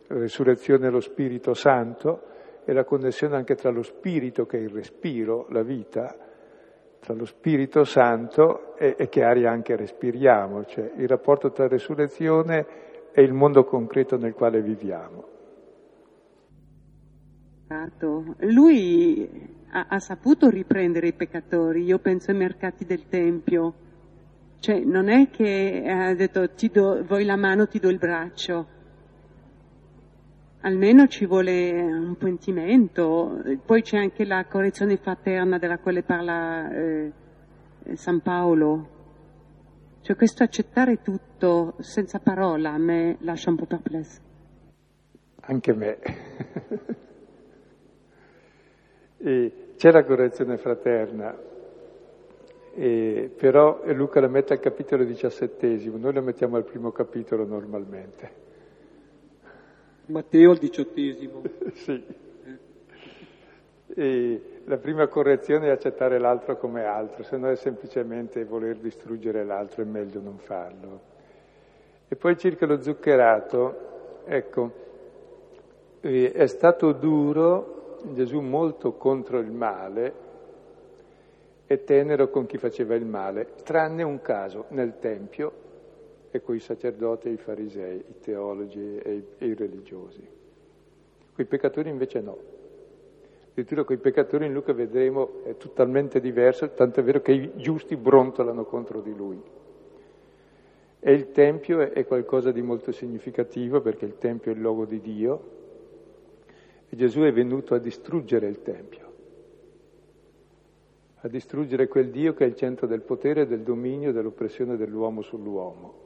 la resurrezione dello Spirito Santo e la connessione anche tra lo Spirito, che è il respiro, la vita, tra lo Spirito Santo e, e che aria anche respiriamo, cioè il rapporto tra resurrezione e il mondo concreto nel quale viviamo. Lui ha, ha saputo riprendere i peccatori, io penso ai mercati del Tempio, cioè non è che ha detto ti do, vuoi la mano, ti do il braccio, almeno ci vuole un pentimento, poi c'è anche la correzione fraterna della quale parla eh, San Paolo. Cioè questo accettare tutto senza parola a me lascia un po' perplesso. Anche me. C'è la correzione fraterna, e, però Luca la mette al capitolo diciassettesimo, noi la mettiamo al primo capitolo normalmente. Matteo al diciottesimo. sì. E la prima correzione è accettare l'altro come altro, se no è semplicemente voler distruggere l'altro, è meglio non farlo. E poi circa lo zuccherato, ecco, è stato duro Gesù molto contro il male e tenero con chi faceva il male, tranne un caso, nel Tempio e con i sacerdoti e i farisei, i teologi e i, e i religiosi. Con i peccatori invece no. Addirittura con i peccatori in Luca vedremo è totalmente diverso, tanto è vero che i giusti brontolano contro di lui. E il Tempio è qualcosa di molto significativo perché il Tempio è il luogo di Dio, e Gesù è venuto a distruggere il Tempio, a distruggere quel Dio che è il centro del potere, del dominio, dell'oppressione dell'uomo sull'uomo.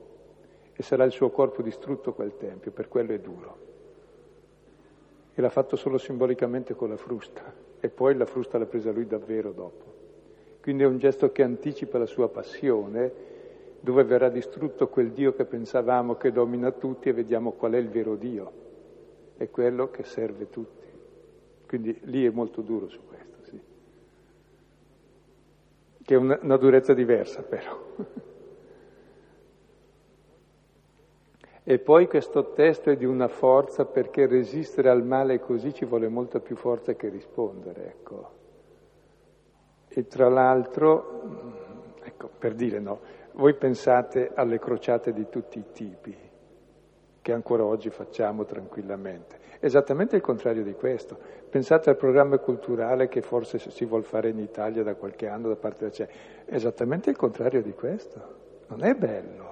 E sarà il suo corpo distrutto quel Tempio, per quello è duro. E l'ha fatto solo simbolicamente con la frusta, e poi la frusta l'ha presa lui davvero dopo. Quindi è un gesto che anticipa la sua passione, dove verrà distrutto quel Dio che pensavamo che domina tutti e vediamo qual è il vero Dio è quello che serve tutti. Quindi lì è molto duro su questo, sì. Che è una, una durezza diversa però. E poi questo testo è di una forza perché resistere al male così ci vuole molta più forza che rispondere, ecco. E tra l'altro, ecco, per dire no, voi pensate alle crociate di tutti i tipi, che ancora oggi facciamo tranquillamente. Esattamente il contrario di questo. Pensate al programma culturale che forse si vuole fare in Italia da qualche anno da parte della CE. Esattamente il contrario di questo. Non è bello.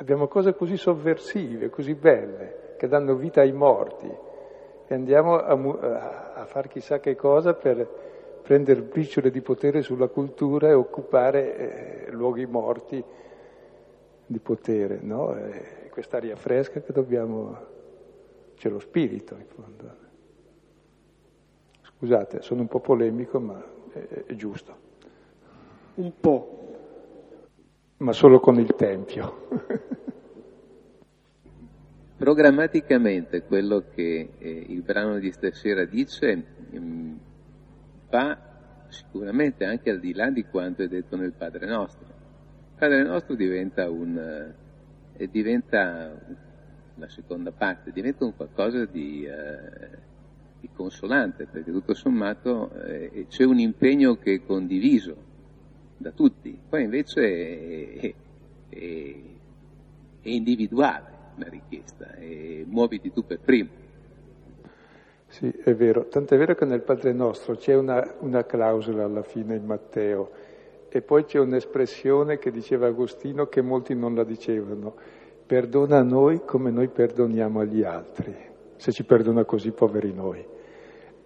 Abbiamo cose così sovversive, così belle, che danno vita ai morti. E andiamo a, a fare chissà che cosa per prendere briciole di potere sulla cultura e occupare eh, luoghi morti di potere, no? E quest'aria fresca che dobbiamo... c'è lo spirito in fondo. Scusate, sono un po' polemico, ma è, è giusto. Un po'. Ma solo con il Tempio. Programmaticamente quello che eh, il brano di stasera dice mh, mm, va sicuramente anche al di là di quanto è detto nel Padre Nostro. Il Padre Nostro diventa un, eh, diventa la seconda parte, diventa un qualcosa di, eh, consolante, perché tutto sommato eh, c'è un impegno che è condiviso da tutti, poi invece è, è, è individuale la richiesta, e muoviti tu per primo. Sì, è vero, tant'è vero che nel Padre Nostro c'è una, una clausola alla fine in Matteo e poi c'è un'espressione che diceva Agostino che molti non la dicevano, perdona a noi come noi perdoniamo agli altri, se ci perdona così poveri noi.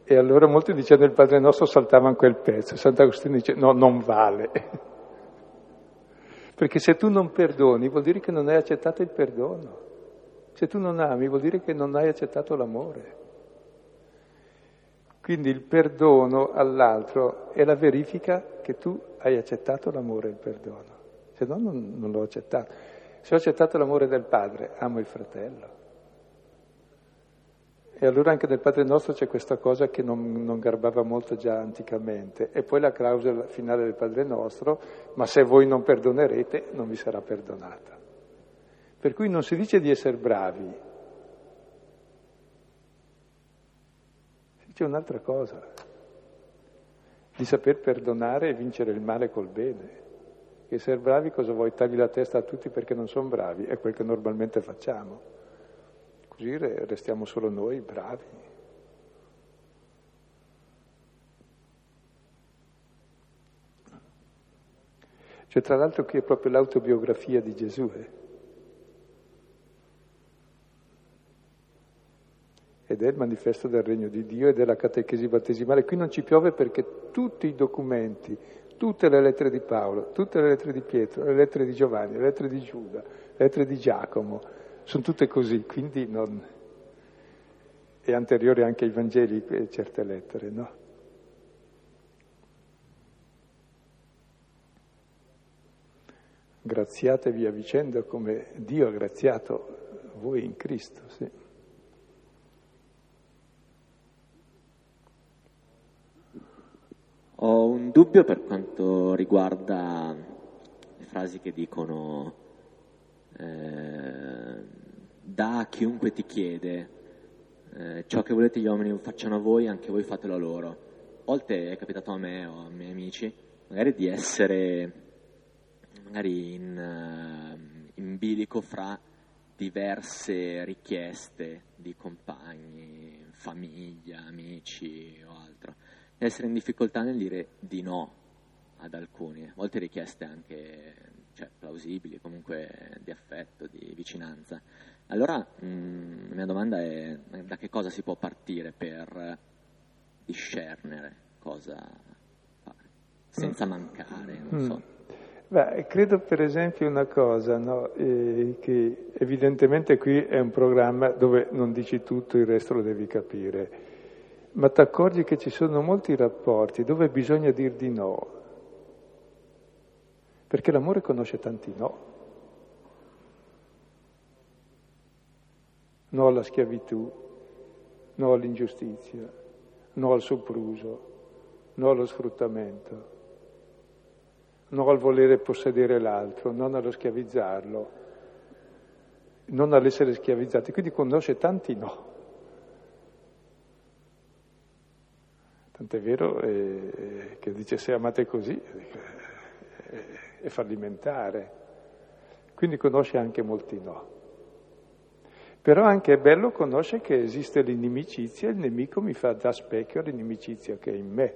E allora molti dicendo il Padre Nostro saltavano quel pezzo, Sant'Agostino dice no, non vale. Perché se tu non perdoni vuol dire che non hai accettato il perdono, se tu non ami vuol dire che non hai accettato l'amore. Quindi il perdono all'altro è la verifica che tu hai accettato l'amore e il perdono, se no non, non l'ho accettato. Se ho accettato l'amore del padre, amo il fratello. E allora anche nel Padre nostro c'è questa cosa che non, non, garbava molto già anticamente. E poi la clausola finale del Padre nostro, ma se voi non perdonerete non vi sarà perdonata. Per cui non si dice di essere bravi, C'è un'altra cosa, di saper perdonare e vincere il male col bene. Che essere bravi cosa vuoi? Tagli la testa a tutti perché non sono bravi, è quel che normalmente facciamo. Così restiamo solo noi bravi. Cioè, tra l'altro qui è proprio l'autobiografia di Gesù. Eh? ed è il manifesto del regno di Dio e della catechesi battesimale. Qui non ci piove perché tutti i documenti, tutte le lettere di Paolo, tutte le lettere di Pietro, le lettere di Giovanni, le lettere di Giuda, le lettere di Giacomo, sono tutte così, quindi non... è anteriore anche ai Vangeli certe lettere, no? Graziatevi a vicenda come Dio ha graziato voi in Cristo, sì. Ho un dubbio per quanto riguarda le frasi che dicono eh, da a chiunque ti chiede eh, ciò che volete gli uomini facciano a voi, anche voi fatelo a loro. A volte è capitato a me o ai miei amici magari di essere magari in, uh, in bilico fra diverse richieste di compagni, famiglia, amici o altro essere in difficoltà nel dire di no ad alcuni, a volte richieste anche cioè, plausibili, comunque di affetto, di vicinanza. Allora mh, mm, la mia domanda è da che cosa si può partire per discernere cosa fare, senza mancare, non mm. so. Beh, credo per esempio una cosa, no? eh, che evidentemente qui è un programma dove non dici tutto, il resto lo devi capire ma ti accorgi che ci sono molti rapporti dove bisogna dir di no, perché l'amore conosce tanti no. No alla schiavitù, no all'ingiustizia, no al sopruso, no allo sfruttamento, no al volere possedere l'altro, non allo schiavizzarlo, non all'essere schiavizzati. Quindi conosce tanti no. Tant'è vero eh, che dice se amate così eh, è fallimentare. Quindi conosce anche molti no. Però anche è bello conoscere che esiste l'inimicizia, il nemico mi fa da specchio all'inimicizia che è in me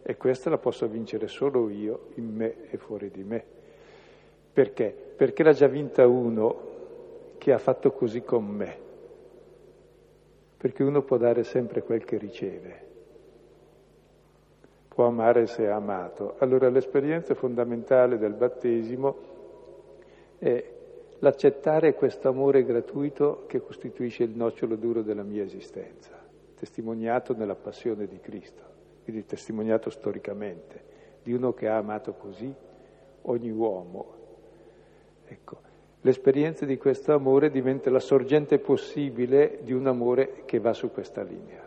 e questa la posso vincere solo io, in me e fuori di me. Perché? Perché l'ha già vinta uno che ha fatto così con me. Perché uno può dare sempre quel che riceve può amare se è amato. Allora l'esperienza fondamentale del battesimo è l'accettare questo amore gratuito che costituisce il nocciolo duro della mia esistenza, testimoniato nella passione di Cristo, quindi testimoniato storicamente, di uno che ha amato così ogni uomo. Ecco, l'esperienza di questo amore diventa la sorgente possibile di un amore che va su questa linea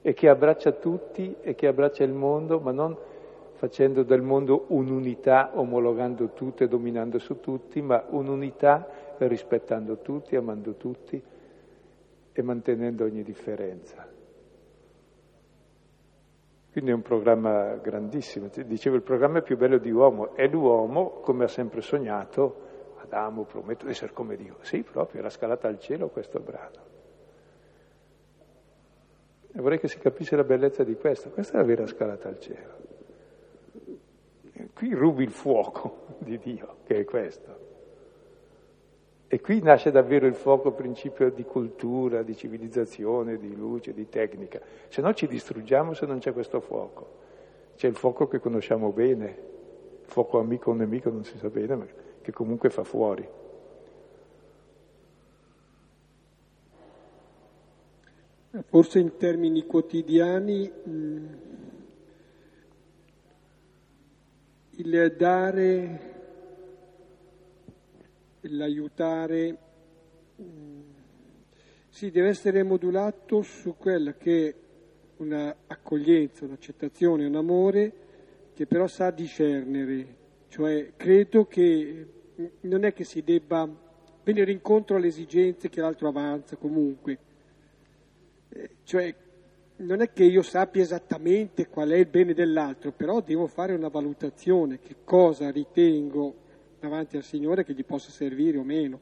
e che abbraccia tutti e che abbraccia il mondo, ma non facendo del mondo un'unità, omologando tutto e dominando su tutti, ma un'unità rispettando tutti, amando tutti e mantenendo ogni differenza. Quindi è un programma grandissimo. Dicevo, il programma più bello di uomo è l'uomo, come ha sempre sognato, Adamo, prometto di essere come Dio. Sì, proprio, era scalata al cielo questo brano. E vorrei che si capisse la bellezza di questo. Questa è la vera scalata al cielo. Qui rubi il fuoco di Dio, che è questo. E qui nasce davvero il fuoco principio di cultura, di civilizzazione, di luce, di tecnica. Se no ci distruggiamo se non c'è questo fuoco. C'è il fuoco che conosciamo bene, fuoco amico o nemico non si sa bene, ma che comunque fa fuori. Forse in termini quotidiani mh, il dare l'aiutare mm, sì, deve essere modulato su quella che è un'accoglienza, un'accettazione, un amore che però sa discernere, cioè credo che non è che si debba venire incontro alle esigenze che l'altro avanza comunque, eh, cioè non è che io sappia esattamente qual è il bene dell'altro, però devo fare una valutazione, che cosa ritengo davanti al Signore che gli possa servire o meno.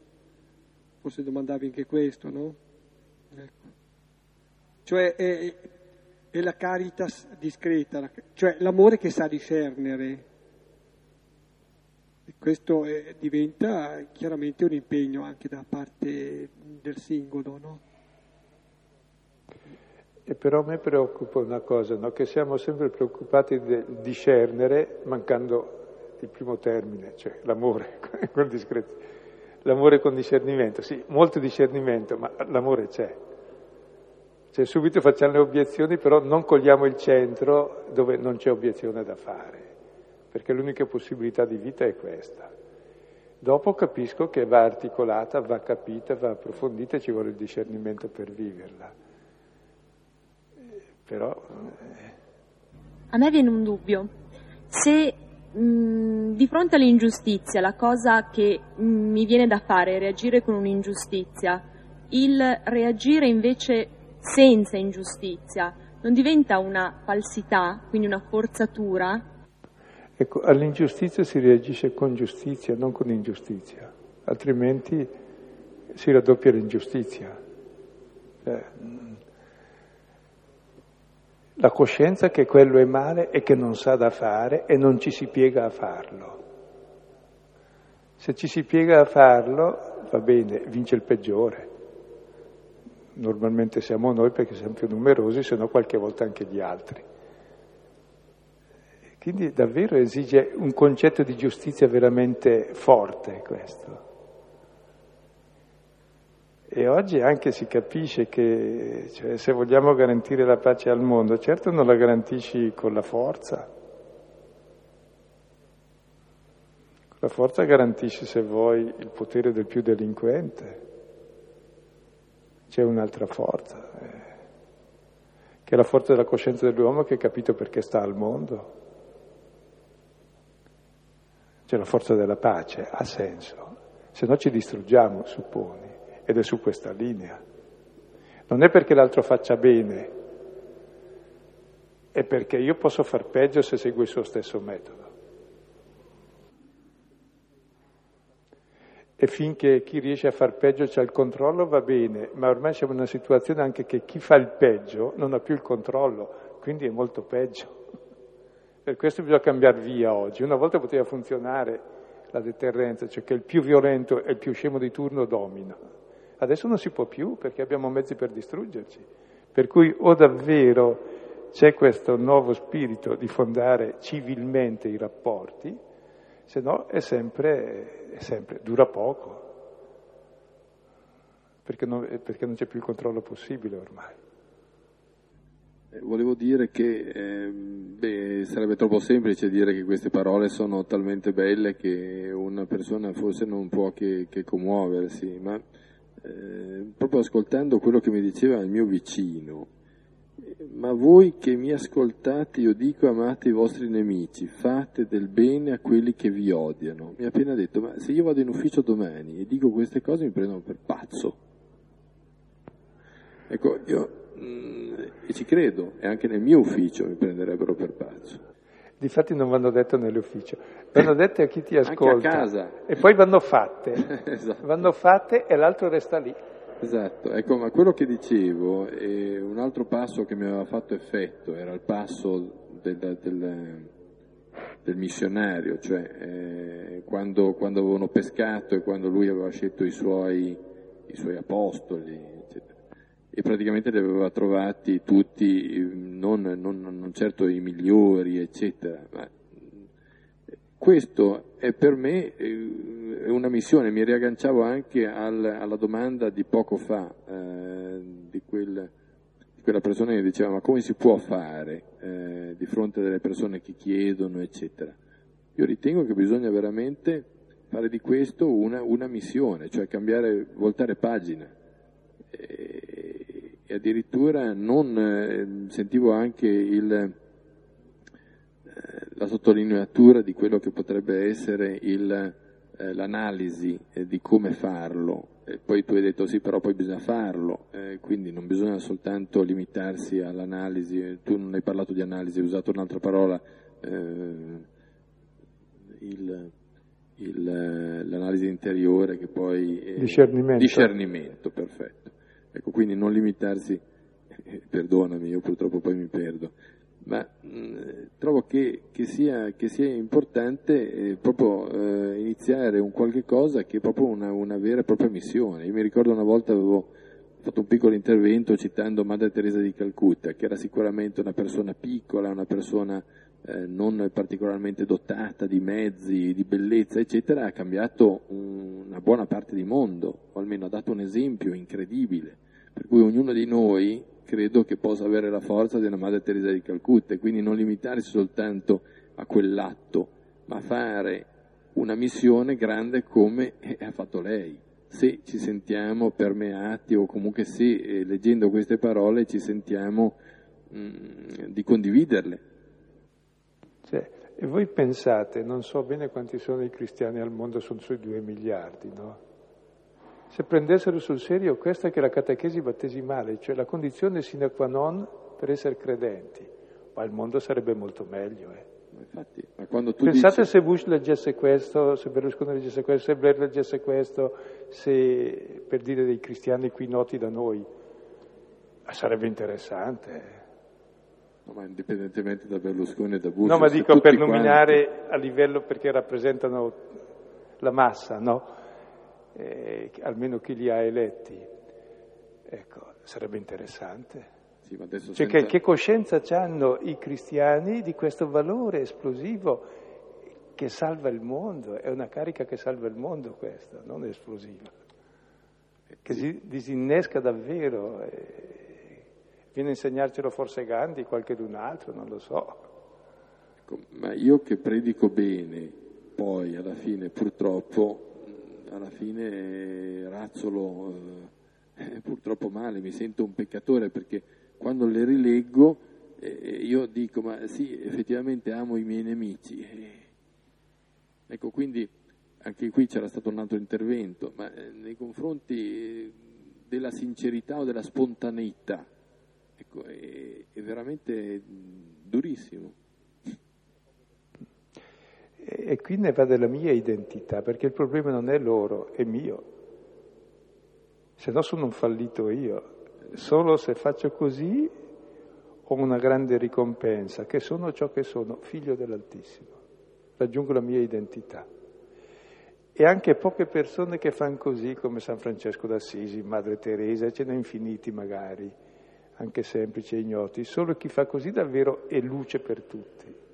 Forse domandavi anche questo, no? Ecco. Cioè è, è, la caritas discreta, cioè l'amore che sa discernere. E questo è, diventa chiaramente un impegno anche da parte del singolo, no? E però a me preoccupa una cosa, no? che siamo sempre preoccupati di discernere mancando il primo termine, cioè l'amore con discrezia. L'amore con discernimento, sì, molto discernimento, ma l'amore c'è. Cioè subito facciamo le obiezioni, però non cogliamo il centro dove non c'è obiezione da fare, perché l'unica possibilità di vita è questa. Dopo capisco che va articolata, va capita, va approfondita e ci vuole il discernimento per viverla. Però... Eh. A me viene un dubbio. Se Mm, di fronte all'ingiustizia, la cosa che mm, mi viene da fare è reagire con un'ingiustizia. Il reagire invece senza ingiustizia non diventa una falsità, quindi una forzatura? Ecco, all'ingiustizia si reagisce con giustizia, non con ingiustizia, altrimenti si raddoppia l'ingiustizia. Eh, la coscienza che quello è male e che non sa da fare e non ci si piega a farlo. Se ci si piega a farlo, va bene, vince il peggiore. Normalmente siamo noi perché siamo più numerosi, se no qualche volta anche gli altri. Quindi davvero esige un concetto di giustizia veramente forte questo. E oggi anche si capisce che cioè, se vogliamo garantire la pace al mondo, certo non la garantisci con la forza. Con la forza garantisci, se vuoi, il potere del più delinquente. C'è un'altra forza, eh, che è la forza della coscienza dell'uomo che ha capito perché sta al mondo. C'è la forza della pace, ha senso, se no ci distruggiamo, supponi ed è su questa linea. Non è perché l'altro faccia bene, è perché io posso far peggio se seguo il suo stesso metodo. E finché chi riesce a far peggio c'è il controllo va bene, ma ormai siamo in una situazione anche che chi fa il peggio non ha più il controllo, quindi è molto peggio. Per questo bisogna cambiare via oggi. Una volta poteva funzionare la deterrenza, cioè che il più violento e il più scemo di turno domina. Adesso non si può più perché abbiamo mezzi per distruggerci. Per cui o davvero c'è questo nuovo spirito di fondare civilmente i rapporti, se no è sempre, è sempre dura poco, perché non, perché non c'è più il controllo possibile ormai. volevo dire che eh, beh, sarebbe troppo semplice dire che queste parole sono talmente belle che una persona forse non può che, che commuoversi, ma eh, proprio ascoltando quello che mi diceva il mio vicino, ma voi che mi ascoltate, io dico amate i vostri nemici, fate del bene a quelli che vi odiano. Mi ha appena detto, ma se io vado in ufficio domani e dico queste cose mi prendono per pazzo. Ecco, io Mm, e ci credo, e anche nel mio ufficio mi prenderebbero per pazzo. Difatti non vanno dette nell'ufficio, vanno dette a chi ti ascolta. Anche a casa. E poi vanno fatte. esatto. Vanno fatte e l'altro resta lì. Esatto, ecco, ma quello che dicevo, è un altro passo che mi aveva fatto effetto era il passo del, del, del missionario, cioè eh, quando, quando, avevano pescato e quando lui aveva scelto i suoi, i suoi apostoli, e praticamente li aveva trovati tutti, non, non, non certo i migliori, eccetera. Ma questo è per me eh, una missione, mi riagganciavo anche al, alla domanda di poco fa eh, di, quel, di, quella persona che diceva ma come si può fare eh, di fronte a delle persone che chiedono, eccetera. Io ritengo che bisogna veramente fare di questo una, una missione, cioè cambiare, voltare pagina. E addirittura non eh, sentivo anche il, eh, la sottolineatura di quello che potrebbe essere il, eh, l'analisi di come farlo. E poi tu hai detto sì, però poi bisogna farlo, eh, quindi non bisogna soltanto limitarsi all'analisi, tu non hai parlato di analisi, hai usato un'altra parola, eh, il, il, l'analisi interiore che poi... discernimento. Discernimento, perfetto. Ecco, quindi non limitarsi, eh, perdonami, io purtroppo poi mi perdo, ma mh, mm, trovo che, che, sia, che, sia, importante eh, proprio eh, iniziare un qualche cosa che è proprio una, una, vera e propria missione. Io mi ricordo una volta avevo fatto un piccolo intervento citando Madre Teresa di Calcutta, che era sicuramente una persona piccola, una persona eh, non particolarmente dotata di mezzi, di bellezza, eccetera, ha cambiato un, una buona parte di mondo, o almeno ha dato un esempio incredibile. Per cui ognuno di noi credo che possa avere la forza una Madre Teresa di Calcutta e quindi non limitarsi soltanto a quell'atto, ma fare una missione grande come ha fatto lei. Se ci sentiamo permeati o comunque se eh, leggendo queste parole ci sentiamo mh, mm, di condividerle. Cioè, e voi pensate, non so bene quanti sono i cristiani al mondo, sono sui due miliardi, no? Se prendessero sul serio questa che è la catechesi battesimale, cioè la condizione sine qua non per essere credenti, ma il mondo sarebbe molto meglio. Eh. Infatti, Pensate dici... se Bush leggesse questo, se Berlusconi leggesse questo, se Blair leggesse questo, se per dire dei cristiani qui noti da noi, sarebbe interessante. Eh. No, ma indipendentemente da Berlusconi e da Bush. No, ma dico per nominare quanti... a livello perché rappresentano la massa, no? Eh, almeno chi li ha eletti. Ecco, sarebbe interessante. Sì, cioè, senza... che, che, coscienza hanno i cristiani di questo valore esplosivo che salva il mondo? È una carica che salva il mondo questa, non esplosiva. Che si disinnesca davvero. Eh, viene a insegnarcelo forse Gandhi, qualche d'un altro, non lo so. Ecco, ma io che predico bene, poi alla fine purtroppo alla fine razzolo eh, purtroppo male, mi sento un peccatore perché quando le rileggo eh, io dico ma sì, effettivamente amo i miei nemici. Eh, ecco, quindi anche qui c'era stato un altro intervento, ma eh, nei confronti della sincerità o della spontaneità, ecco, è, è veramente durissimo. E qui ne va della mia identità, perché il problema non è loro, è mio. Se no sono un fallito io. Solo se faccio così ho una grande ricompensa, che sono ciò che sono, figlio dell'Altissimo. Raggiungo la mia identità. E anche poche persone che fanno così, come San Francesco d'Assisi, Madre Teresa, ce ne infiniti magari, anche semplici e ignoti. Solo chi fa così davvero è luce per tutti.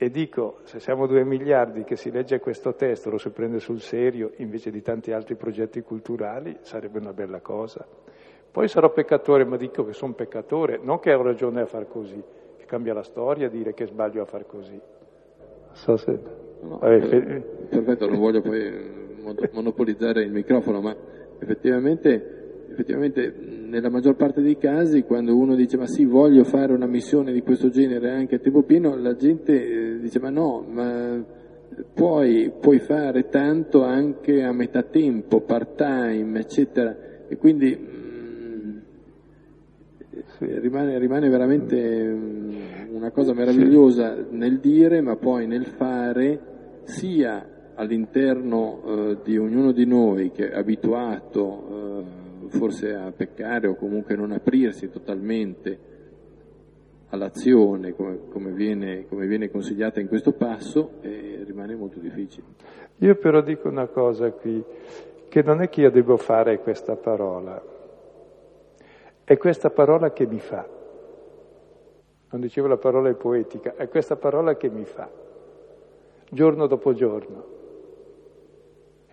E dico, se siamo due miliardi che si legge questo testo, lo si prende sul serio invece di tanti altri progetti culturali, sarebbe una bella cosa. Poi sarò peccatore, ma dico che sono peccatore, non che ho ragione a far così, che cambia la storia dire che sbaglio a far così. So se... no, eh, eh, perfetto, non voglio poi monopolizzare il microfono, ma effettivamente, effettivamente nella maggior parte dei casi quando uno dice ma sì voglio fare una missione di questo genere anche a tempo pieno, la gente eh, dice ma no, ma puoi, puoi fare tanto anche a metà tempo, part time, eccetera. E quindi mh, mm, rimane, rimane, veramente mh, mm, una cosa meravigliosa nel dire, ma poi nel fare sia all'interno eh, di ognuno di noi che è abituato eh, forse a peccare o comunque non aprirsi totalmente all'azione come, come, viene, come viene, consigliata in questo passo eh, rimane molto difficile. Io però dico una cosa qui, che non è che io devo fare questa parola, è questa parola che mi fa. Non dicevo la parola è poetica, è questa parola che mi fa, giorno dopo giorno.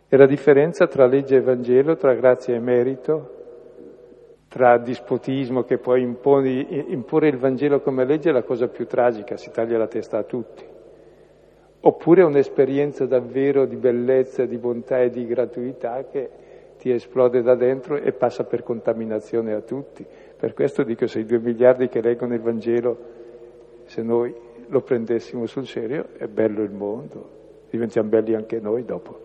È la differenza tra legge e Vangelo, tra grazia e merito, tra dispotismo che poi imponi, imporre il Vangelo come legge è la cosa più tragica, si taglia la testa a tutti. Oppure un'esperienza davvero di bellezza, di bontà e di gratuità che ti esplode da dentro e passa per contaminazione a tutti. Per questo dico, se i due miliardi che leggono il Vangelo, se noi lo prendessimo sul serio, è bello il mondo, diventiamo belli anche noi dopo.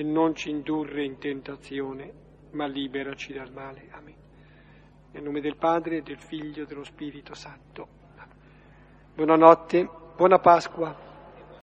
e non ci indurre in tentazione, ma liberaci dal male. Amen. Nel nome del Padre, del Figlio e dello Spirito Santo. Buonanotte, buona Pasqua.